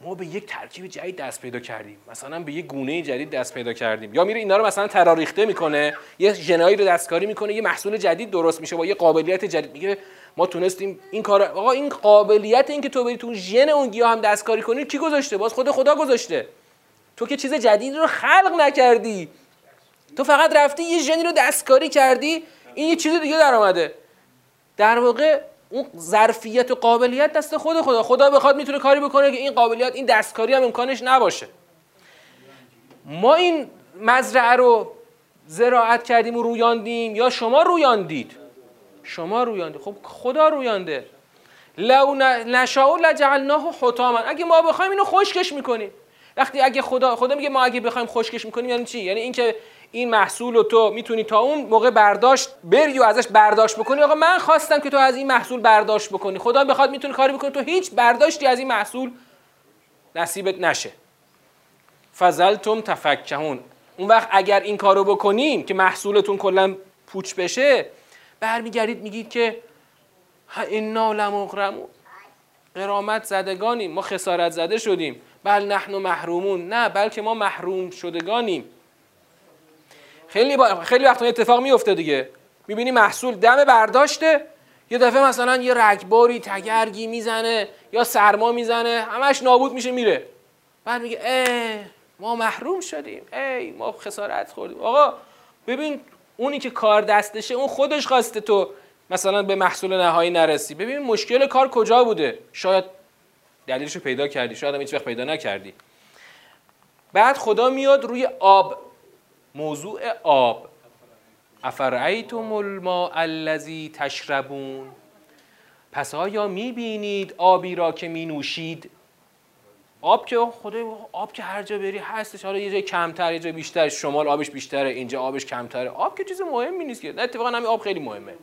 ما به یک ترکیب جدید دست پیدا کردیم. مثلا به یک گونه جدید دست پیدا کردیم. یا میره اینا رو مثلا تراریخته می‌کنه یه ژنایی رو دستکاری می‌کنه یه محصول جدید درست میشه با یه قابلیت جدید. میگه ما تونستیم این کار آقا این قابلیت این که تو بری تو ژن اون گیاه هم دستکاری کنی کی گذاشته؟ باز خود خدا گذاشته. تو که چیز جدید رو خلق نکردی. تو فقط رفتی یه ژنی رو دستکاری کردی. این یه چیز دیگه در آمده در واقع اون ظرفیت و قابلیت دست خود خدا. خدا بخواد می‌تونه کاری بکنه که این قابلیت این دستکاری هم امکانش نباشه. ما این مزرعه رو زراعت کردیم و رویاندیم. یا شما رویاندید؟ شما رویاندید. خب خدا رویانده لو نشاء لجعلناه حطاما. اگه ما بخوایم اینو خشکش می‌کنیم. وقتی اگه خدا خدا میگه ما اگه بخوایم خشکش می‌کنیم یعنی چی؟ یعنی اینکه این محصول رو تو می‌تونی تا اون موقع برداشت بری و ازش برداشت بکنی. آقا من خواستم که تو از این محصول برداشت بکنی. خدا بخواد می‌تونه کاری بکنه. تو هیچ برداشتی از این محصول نصیبت نشه. فضلتم تفکهون اون وقت اگر این کارو بکنیم که محصولتون کلا پوچ بشه برمیگردید میگید که انا لمغرمون. قرامت زدگانیم. ما خسارت زده شدیم. بل نحن محرومون. نه بلکه ما محروم شدگانیم. خیلی با... خیلی وقتا اتفاق میفته دیگه. می‌بینی محصول دم برداشته یه دفعه مثلا یه رگباری تگرگی می‌زنه یا سرما می‌زنه همش نابود میشه میره. بعد میگه ای ما محروم شدیم ای ما خسارت خوردیم. آقا ببین اونی که کار دستشه اون خودش خواسته تو مثلا به محصول نهایی نرسی. ببین مشکل کار کجا بوده؟ شاید دلیلش رو پیدا کردی شاید هم هیچ وقت پیدا نکردی. بعد خدا میاد روی آب. موضوع آب. افرعیتم الماء الذی تشربون؟ پس آیا می‌بینید آبی را که می نوشید آب که خدا آب که هر جا بری هستش. حالا یه جای کمتر یه جای بیشتر. شمال آبش بیشتره اینجا آبش کمتره. آب که چیز مهمی نیست که. اتفاقا همین آب خیلی مهمه.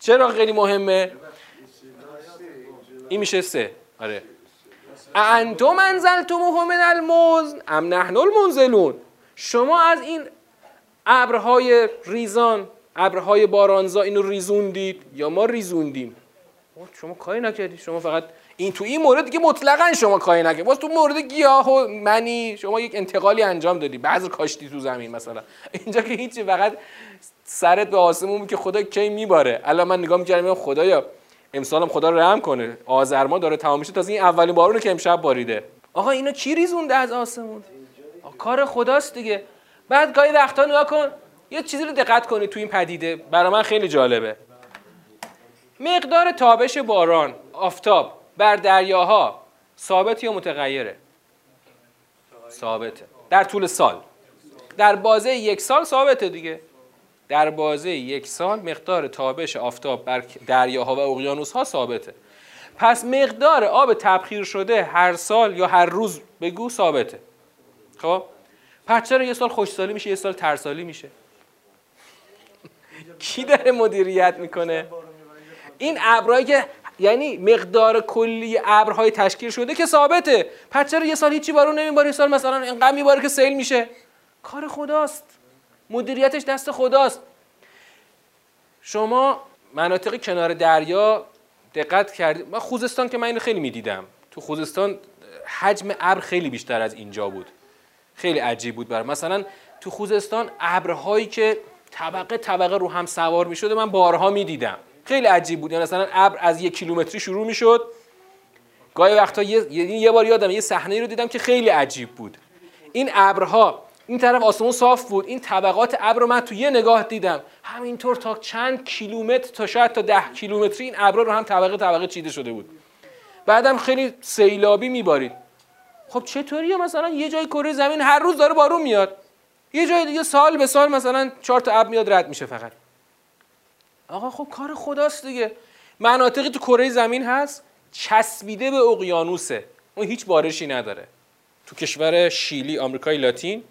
چرا خیلی مهمه؟ این میشه سه. آره. انتم انزلتموه من المزن ام نحن المنزلون؟ شما از این ابرهای ریزان ابرهای بارانزا اینو ریزوندید یا ما ریزوندیم؟ شما کاری نکردید شما فقط این تو این مورد که مطلقا شما کاری نکردید واسه تو مورد گیاه و منی شما یک انتقالی انجام دادی. بعض کاشتی تو زمین مثلا. اینجا که هیچی فقط سرت به آسمون که خدا کی میباره. الان من نگاه می‌کردم خدایا امسالم خدا رحم کنه. آذر داره تمام میشه. تازه این اولین بارونه که امشب باریده. آقا اینو کی ریزونده از آسمون؟ کار خداست دیگه. بعد گاهی وقتا نگاه کن یه چیزی رو دقت کنید تو این پدیده. برای من خیلی جالبه. مقدار تابش باران آفتاب بر دریاها ثابت یا متغیره؟ ثابته. در طول سال. در بازه یک سال ثابته دیگه. در بازه یک سال مقدار تابش آفتاب بر دریاها و اقیانوسها ثابته. پس مقدار آب تبخیر شده هر سال یا هر روز بگو ثابته. خب؟ پس چرا یه سال خوشسالی میشه یه سال ترسالی میشه؟ کی داره مدیریت می‌کنه؟ این ابرایی که یعنی مقدار کلی ابرهای تشکیل شده که ثابته. پس چرا یه سال هیچی بارون نمیباره یه سال مثلا اینقدر میباره که سیل میشه؟ کار خداست. مدیریتش دست خداست. شما مناطق کنار دریا دقت کردید من خوزستان که من اینو خیلی می‌دیدم. تو خوزستان حجم ابر خیلی بیشتر از اینجا بود. خیلی عجیب بود برای مثلا تو خوزستان ابرهایی که طبقه طبقه رو هم سوار می‌شده من بارها می‌دیدم. خیلی عجیب بود. یعنی مثلا ابر از یک کیلومتری شروع می‌شد. گاهی وقتا یه یه بار یادم یه صحنه رو دیدم که خیلی عجیب بود. این ابرها این طرف آسمون صاف بود. این طبقات ابر رو من تو یه نگاه دیدم. همینطور تا چند کیلومتر تا شاید تا ده کیلومتری این ابرها رو هم طبقه طبقه چیده شده بود. بعدم خیلی سیلابی میبارید. خب چطوریه مثلا یه جای کره زمین هر روز داره بارون میاد؟ یه جای دیگه سال به سال مثلا چهار تا ابر میاد رد میشه فقط. آقا خب کار خداست دیگه. مناطقی تو کره زمین هست چسبیده به اقیانوسه. اون هیچ بارشی نداره. تو کشور شیلی آمریکای لاتین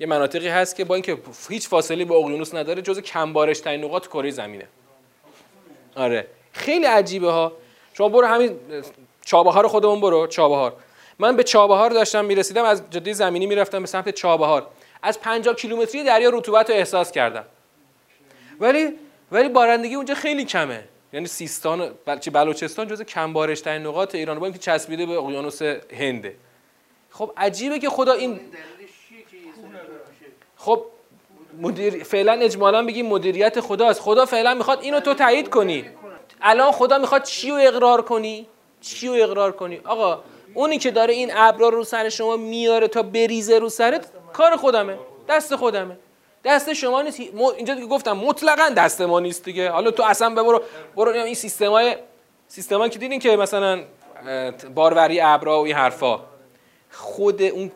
یه مناطقی هست که با اینکه هیچ فاصله به اقیانوس نداره جز کم بارش ترین نقاط کره زمینه. آره. خیلی عجیبه ها. شما برو همین چابهار خودمون برو چابهار. من به چابهار داشتم می‌رسیدم از جاده زمینی می‌رفتم به سمت چابهار. از 50 کیلومتری دریا رطوبت رو احساس کردم. ولی ولی بارندگی اونجا خیلی کمه. یعنی سیستان چه بلوچستان جز کم بارشترین نقاط ایران با اینکه چسبیده به اقیانوس هنده. خب عجیبه که خدا این خب مدیر فعلا اجمالا بگیم مدیریت خداست. خدا فعلا می‌خواد اینو تو تایید کنی. الان خدا می‌خواد چی رو اقرار کنی؟ چی رو اقرار کنی؟ آقا اونی که داره این ابرار رو سر شما میاره تا بریزه رو سرت کار خودمه. دست خودمه. دست شما نیست. اینجا دیگه گفتم مطلقا دست ما نیست دیگه. حالا تو اصلا ببرو برو این سیستمای سیستمایی که دیدین که مثلا باروری ابرا و این حرفا. خود اون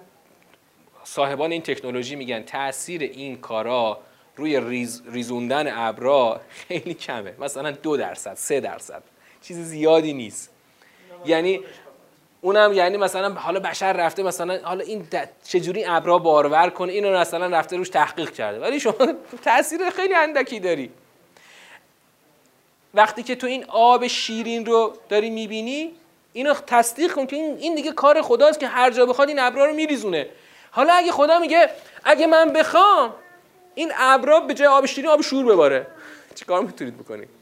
صاحبان این تکنولوژی میگن تاثیر این کارا روی ریز، ریزوندن ابرا خیلی کمه. مثلا دو درصد سه درصد. چیز زیادی نیست. یعنی اونم یعنی مثلا حالا بشر رفته مثلا حالا این چجوری ابرا بارور کنه؟ اینو مثلا رفته روش تحقیق کرده. ولی شما تاثیر خیلی اندکی داری. وقتی که تو این آب شیرین رو داری می‌بینی اینو تصدیق کن که این دیگه کار خداست که هر جا بخواد این ابرا رو میریزونه. حالا اگه خدا میگه اگه من بخوام این ابرا به جای آب شیرین آب شور بباره. چیکار می‌تونید بکنید؟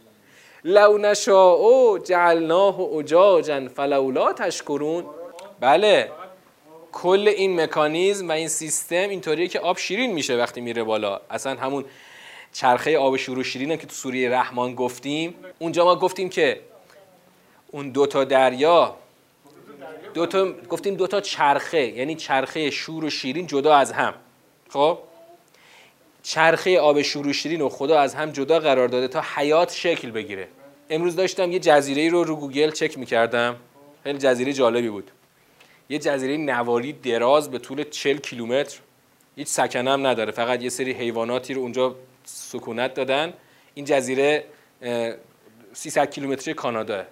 لو نشاء جعلناه اجاجا فلولا تشکرون. بله. کل این مکانیزم و این سیستم اینطوریه که آب شیرین میشه وقتی میره بالا. اصلا همون چرخه آب شور و شیرین که تو سوره رحمان گفتیم. اونجا ما گفتیم که اون دوتا دریا دو تا گفتیم دو تا چرخه یعنی چرخه شور و شیرین جدا از هم. خب؟ چرخه آب شور و شیرین و خدا از هم جدا قرار داده تا حیات شکل بگیره. امروز داشتم یه جزیره رو رو گوگل چک می‌کردم. خیلی جزیره جالبی بود. یه جزیره نواری دراز به طول 40 کیلومتر. هیچ سکنه هم نداره. فقط یه سری حیواناتی رو اونجا سکونت دادن. این جزیره 300 کیلومتری کانادا.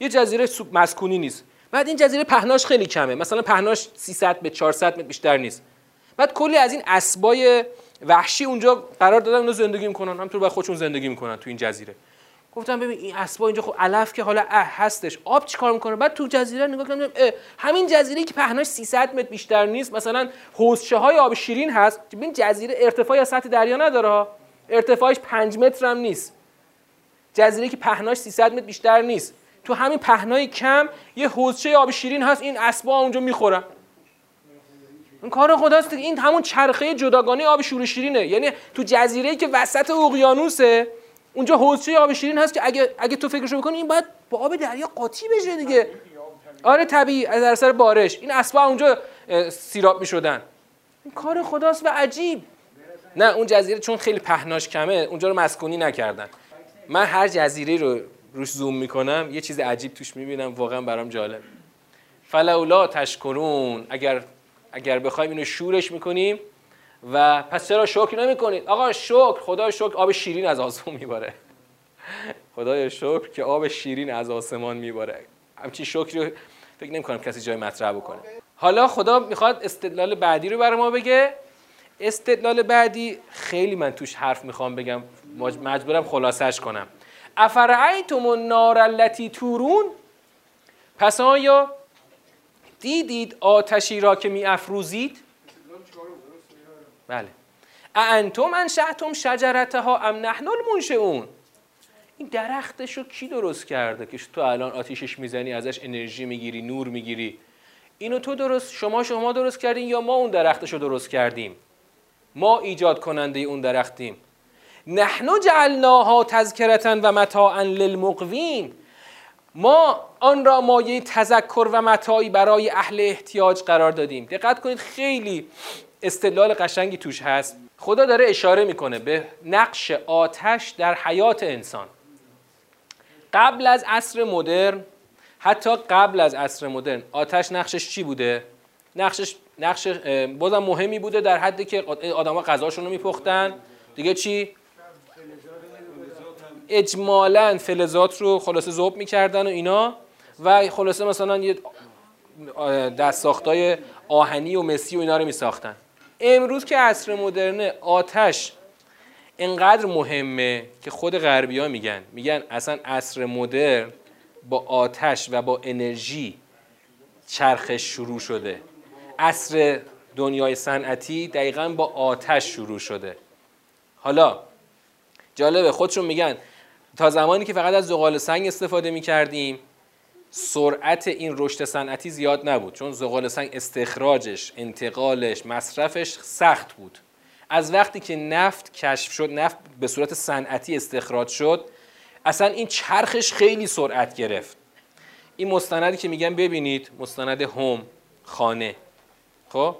یه جزیره مسکونی نیست. بعد این جزیره پهناش خیلی کمه. مثلا پهناش 300 به 400 متر بیشتر نیست. بعد کلی از این اسبای وحشی اونجا قرار دادن اونجا زندگی می‌کنن. همطور با خودشون زندگی می‌کنن تو این جزیره. گفتم ببین این اسبا اینجا خب علف که حالا اه هستش. آب چیکار می‌کنه؟ بعد تو جزیره نگاه کردم همین جزیره که پهناش 300 متر بیشتر نیست. مثلا حوضچه های آب شیرین هست. این جزیره ارتفاعی از سطح دریا نداره ارتفاعش 5 متر هم نیست. جزیره که پهناش 300 متر بیشتر نیست. تو همین پهنای کم یه حوضچه آب شیرین هست. این اسبا اونجا می‌خورن. این کار خداست این همون چرخه جداگانه آب شور شیرینه. یعنی تو جزیره که وسط اقیانوسه اونجا حوضچه آب شیرین هست که اگه اگه تو فکرشو بکنی این باید با آب دریا قاطی بشه دیگه. آره طبیعی. از اثر بارش. این اسبا اونجا سیراب می‌شدن. این کار خداست و عجیب. نه اون جزیره چون خیلی پهناش کمه اونجا رو مسکونی نکردن. من هر جزیره رو روش زوم می‌کنم یه چیز عجیب توش می‌بینم واقعا برام جالب. فلولا تشکرون. اگر اگر بخوایم اینو شورش می‌کنیم و پس چرا شکر نمی‌کنید؟ آقا شکر خدا شکر آب شیرین از آسمون میباره. خدای شکر که آب شیرین از آسمان میباره. همچین شکری فکر نمی کنم کسی جای مطرح بکنه. حالا خدا می‌خواد استدلال بعدی رو برای ما بگه. استدلال بعدی خیلی من توش حرف می‌خوام بگم. مجبورم خلاصش کنم. افرعیتم النار التي تورون؟ پس آیا دیدید آتشی را که می افروزید بله. انتم انشأتم شجرتها ام نحن المنشئون. این درختش رو کی درست کرده که تو الان آتیشش می‌زنی ازش انرژی می‌گیری نور می‌گیری؟ اینو تو درست شما شما درست کردین یا ما اون درختش رو درست کردیم؟ ما ایجاد کننده اون درختیم. نحن جعلناها تذکرتا و متاعا للمقوین. ما آن را مایه تذکر و متاعی برای اهل احتیاج قرار دادیم. دقت کنید خیلی استدلال قشنگی توش هست. خدا داره اشاره می‌کنه به نقش آتش در حیات انسان. قبل از عصر مدرن حتی قبل از عصر مدرن آتش نقشش چی بوده؟ نقشش نقش بازم مهمی بوده در حدی که آدما غذاشون رو میپختن. دیگه چی؟ اجمالا فلزات رو خلاصه ذوب می‌کردن و اینا و خلاصه مثلا یه دستساختای آهنی و مسی و اینا رو میساختن. امروز که عصر مدرنه آتش انقدر مهمه که خود غربی ها میگن. میگن اصلا عصر مدرن با آتش و با انرژی چرخش شروع شده. عصر دنیای صنعتی دقیقا با آتش شروع شده. حالا جالبه خودشون میگن تا زمانی که فقط از زغال سنگ استفاده می‌کردیم سرعت این رشد صنعتی زیاد نبود چون زغال سنگ استخراجش انتقالش مصرفش سخت بود. از وقتی که نفت کشف شد نفت به صورت صنعتی استخراج شد اصلا این چرخش خیلی سرعت گرفت. این مستندی که میگن ببینید مستند هوم خانه. خب؟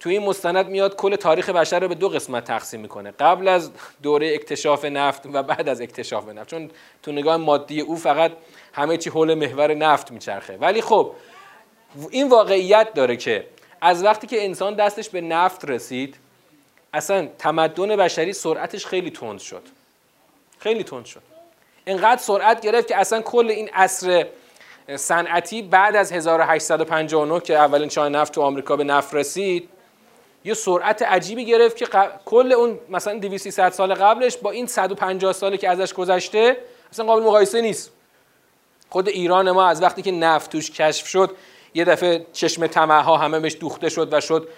تو این مستند میاد کل تاریخ بشر رو به دو قسمت تقسیم می‌کنه. قبل از دوره اکتشاف نفت و بعد از اکتشاف نفت. چون تو نگاه مادی او فقط همه چی حول محور نفت میچرخه. ولی خب این واقعیت داره که از وقتی که انسان دستش به نفت رسید اصلا تمدن بشری سرعتش خیلی تند شد. خیلی تند شد. اینقدر سرعت گرفت که اصلا کل این عصر صنعتی بعد از 1859 که اولین چای نفت تو آمریکا به نفت رسید یه سرعت عجیبی گرفت که کل اون مثلا 200 سال قبلش با این 150 سالی که ازش گذشته اصلا قابل مقایسه نیست. خود ایران ما از وقتی که نفت توش کشف شد یه دفعه چشم طمع ها همه بهش دوخته شد و شد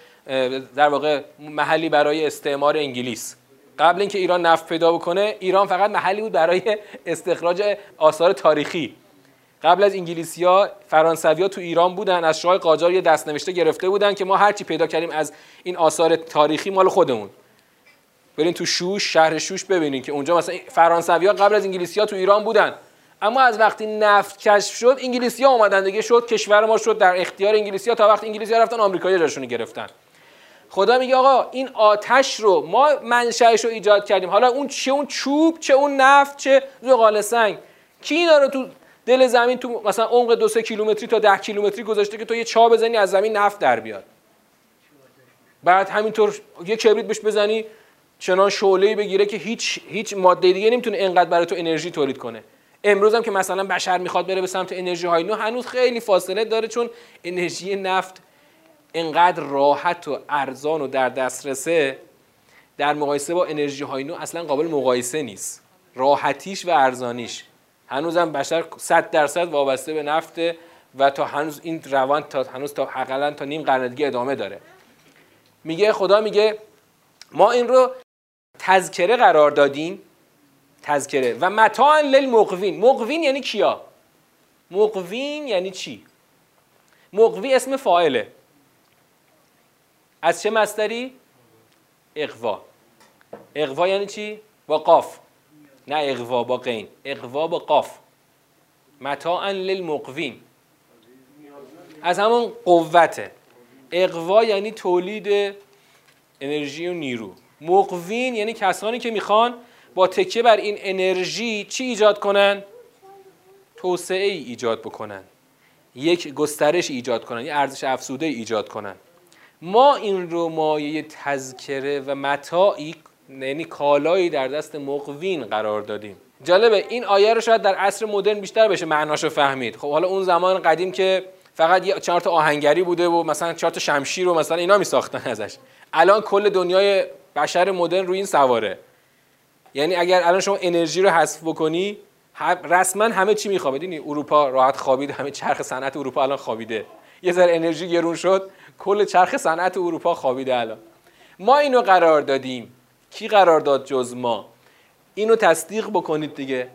در واقع محلی برای استعمار انگلیس. قبل اینکه ایران نفت پیدا بکنه ایران فقط محلی بود برای استخراج آثار تاریخی. قبل از انگلیسیا فرانسویا تو ایران بودن از شاه قاجار یه دستنوشته گرفته بودن که ما هرچی پیدا کردیم از این آثار تاریخی مال خودمون. برین تو شوش شهر شوش ببینین که اونجا مثلا فرانسویا قبل از انگلیسیا تو ایران بودن. اما از وقتی نفت کشف شد انگلیسیا اومدن دیگه شد کشور ما شد در اختیار انگلیسیا تا وقتی انگلیسیا رفتن آمریکایی جاشون گرفتن. خدا میگه آقا این آتش رو ما منشأش رو ایجاد کردیم. حالا اون چه اون چوب چه اون نفت چه زغال سنگ کی اینا رو تو دل زمین تو مثلا عمق دو سه کیلومتری تا ده کیلومتری گذاشته که تو یه چا بزنی از زمین نفت در بیاد. بعد همینطور یه کبریت بهش بزنی چنان شعله بگیره که هیچ هیچ ماده دیگه نمی‌تونه اینقدر برای تو انرژی تولید کنه. امروز هم که مثلا بشر می‌خواد بره به سمت انرژی های نو هنوز خیلی فاصله داره چون انرژی نفت انقدر راحت و ارزان و در دسترسه در مقایسه با انرژی های نو اصلا قابل مقایسه نیست. راحتیش و ارزانیش. هنوزم بشر 100 درصد وابسته به نفته و تا هنوز این روان تا هنوز تا حداقل تا نیم قرن دیگه ادامه داره. میگه خدا میگه ما این رو تذکره قرار دادیم تذکره. و متاع للمقوین. مقوین یعنی کیا؟ مقوین یعنی چی؟ مقوی اسم فاعله. از چه مصدری؟ اقوا. اقوا یعنی چی؟ با قاف نه اقوا با قین اقوا با قاف. متاعا للمقوین. از همون قوته. اقوا یعنی تولید انرژی و نیرو. مقوین یعنی کسانی که می‌خوان با تکیه بر این انرژی چی ایجاد کنن؟ توسعه ای ایجاد بکنن. یک گسترش ایجاد کنن یک ارزش افزوده ایجاد کنن. ما این رو مایه تذکره و متاعی یعنی کالایی در دست مقوین قرار دادیم. جالبه این آیه رو شاید در عصر مدرن بیشتر بشه معناشو فهمید. خب حالا اون زمان قدیم که فقط یه چهار تا آهنگری بوده و مثلا چهار تا شمشیر و مثلا اینا می ساختن ازش. الان کل دنیای بشر مدرن روی این سواره. یعنی اگر الان شما انرژی رو حذف بکنی رسما همه چی میخوابه. دیدین اروپا راحت خوابید همه چرخ صنعت اروپا الان خوابیده. یه ذره انرژی گرون شد کل چرخ صنعت اروپا خوابیده الان. ما اینو قرار دادیم. کی قرار داد جز ما؟ اینو تصدیق بکنید دیگه.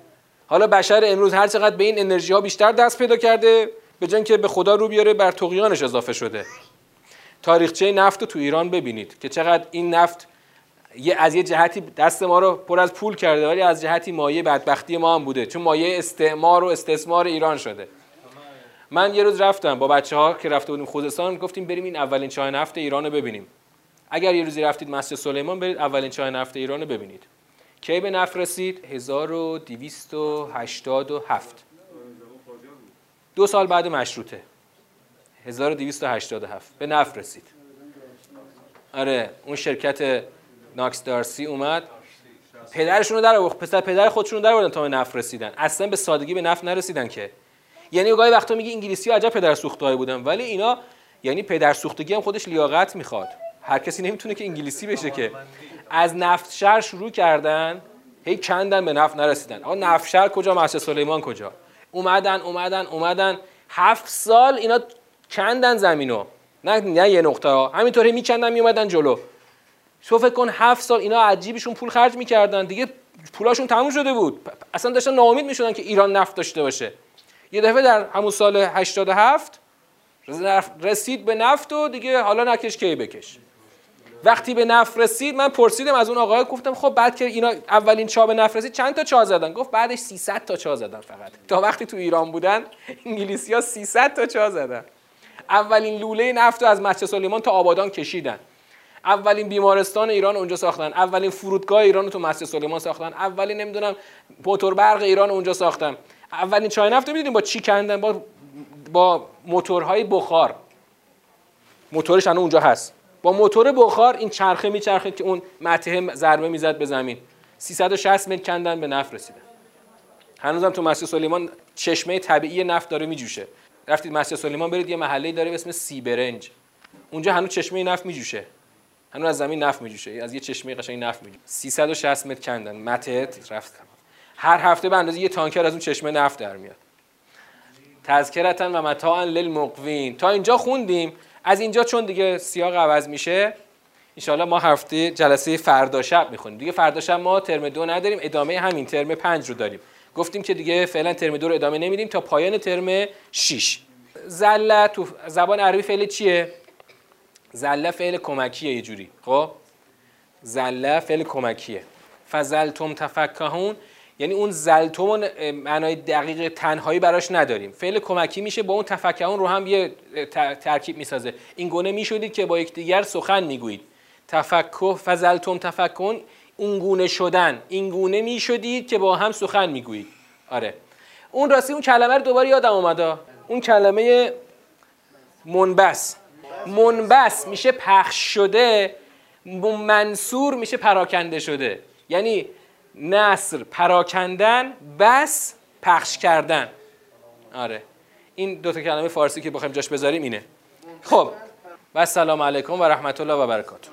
حالا بشر امروز هر چقدر به این انرژی ها بیشتر دست پیدا کرده به جای که به خدا رو بیاره بر تقیانش اضافه شده. تاریخچه نفت رو تو ایران ببینید که چقدر این نفت یه از یه جهتی دست ما رو پر از پول کرده ولی از جهتی مایه بدبختی ما هم بوده. چون مایه استعمار و استثمار ایران شده. من یه روز رفتم با بچه ها که رفته بودیم خوزستان گفتیم بریم این اولین چاه نفت ایران رو ببینیم. اگر یه روزی رفتید مسجد سلیمان برید اولین چاه نفت ایران رو ببینید. کی به نفت رسید؟ 1287 دو سال بعد مشروطه. 1287 به نفت رسید. آره اون شرکت ناکس دارسی اومد. پدرشون رو در آورد. پسر پدر خودشون رو در آوردن تا به نفت رسیدن. اصلا به سادگی به نفت نرسیدن که. یعنی گاهی وقتا میگه انگلیسی ها عجب پدر سوختهایی بودن. ولی اینا یعنی پدر سوختگی هم خودش لیاقت می‌خواد. هر کسی نمی‌تونه که انگلیسی بشه که. از نفت شهر شروع کردن هی کندن به نفت نرسیدن. آقا نفت شهر کجا؟ مسجد سلیمان کجا؟ اومدن اومدن اومدن. هفت سال اینا کندن زمینو. نه نه یه نقطه ها. همینطوری میکندن میومدن جلو. تو فکر کن هفت سال اینا عجیبشون پول خرج می‌کردن. دیگه پولاشون تموم شده بود. اصلا داشتن ناامید می‌شدن که ایران نفت داشته باشه. یه دفعه در همون سال 87 رسید به نفت و دیگه حالا نکش کی بکش. وقتی به نفت رسید من پرسیدم از اون آقای گفتم خب بعد که اینا اولین چا به نفت رسید چند تا چا زدن؟ گفت بعدش 300 تا چا زدن فقط. تا وقتی تو ایران بودن انگلیسی ها 300 تا چا زدن. اولین لوله نفت رو از مسجد سلیمان تا آبادان کشیدن. اولین بیمارستان ایران اونجا ساختن. اولین فرودگاه ایران رو تو مسجد سلیمان ساختن. اولین نمی‌دونم موتور برق ایران اونجا ساختن. اولین چای نفت رو با چی کندن؟ با با موتورهای بخار. موتورش الان اونجا هست. موتور بخار این چرخه میچرخه که اون مته ضربه می‌زد به زمین. 360 متر کندن به نفت رسیدن. هنوزم تو مسجد سلیمان چشمه طبیعی نفت داره میجوشه. رفتید مسجد سلیمان برید یه محله داره به اسم سیبرنج. اونجا هنوز چشمه نفت میجوشه. هنوز از زمین نفت میجوشه. از یه چشمه قشنگ نفت میجوشه. 360 متر کندن. متت رفت. هر هفته به اندازه یه تانکر از اون چشمه نفت در میاد. تذکرتا و متاعا للمقوین. تا اینجا خوندیم. از اینجا چون دیگه سیاق عوض میشه انشاءالله ما هفته جلسه فردا شب می‌خونیم. دیگه فردا شب ما ترم دو نداریم ادامه همین ترم پنج رو داریم. گفتیم که دیگه فعلا ترم دو رو ادامه نمیدیم تا پایان ترم 6 زله تو زبان عربی فعل چیه؟ زله فعل کمکیه یه جوری. خب؟ زله فعل کمکیه. فزلتم تفکهون یعنی اون زلتم معنای دقیق تنهایی براش نداریم. فعل کمکی میشه با اون تفکهون رو هم یه ترکیب می‌سازه. این گونه می‌شدید که با یکدیگر سخن می‌گویید. تفکه فزلتم تفکهون اون گونه شدن. این گونه می‌شدید که با هم سخن می‌گویید. آره. اون راستی اون کلمه رو دوباره یادم اومده اون کلمه منبس. منبس میشه پخش شده منصور میشه پراکنده شده. یعنی نصر پراکندن بس پخش کردن. آره. این دو تا کلمه فارسی که بخوایم جاش بذاریم اینه. خب. و السلام علیکم و رحمت الله و برکاته.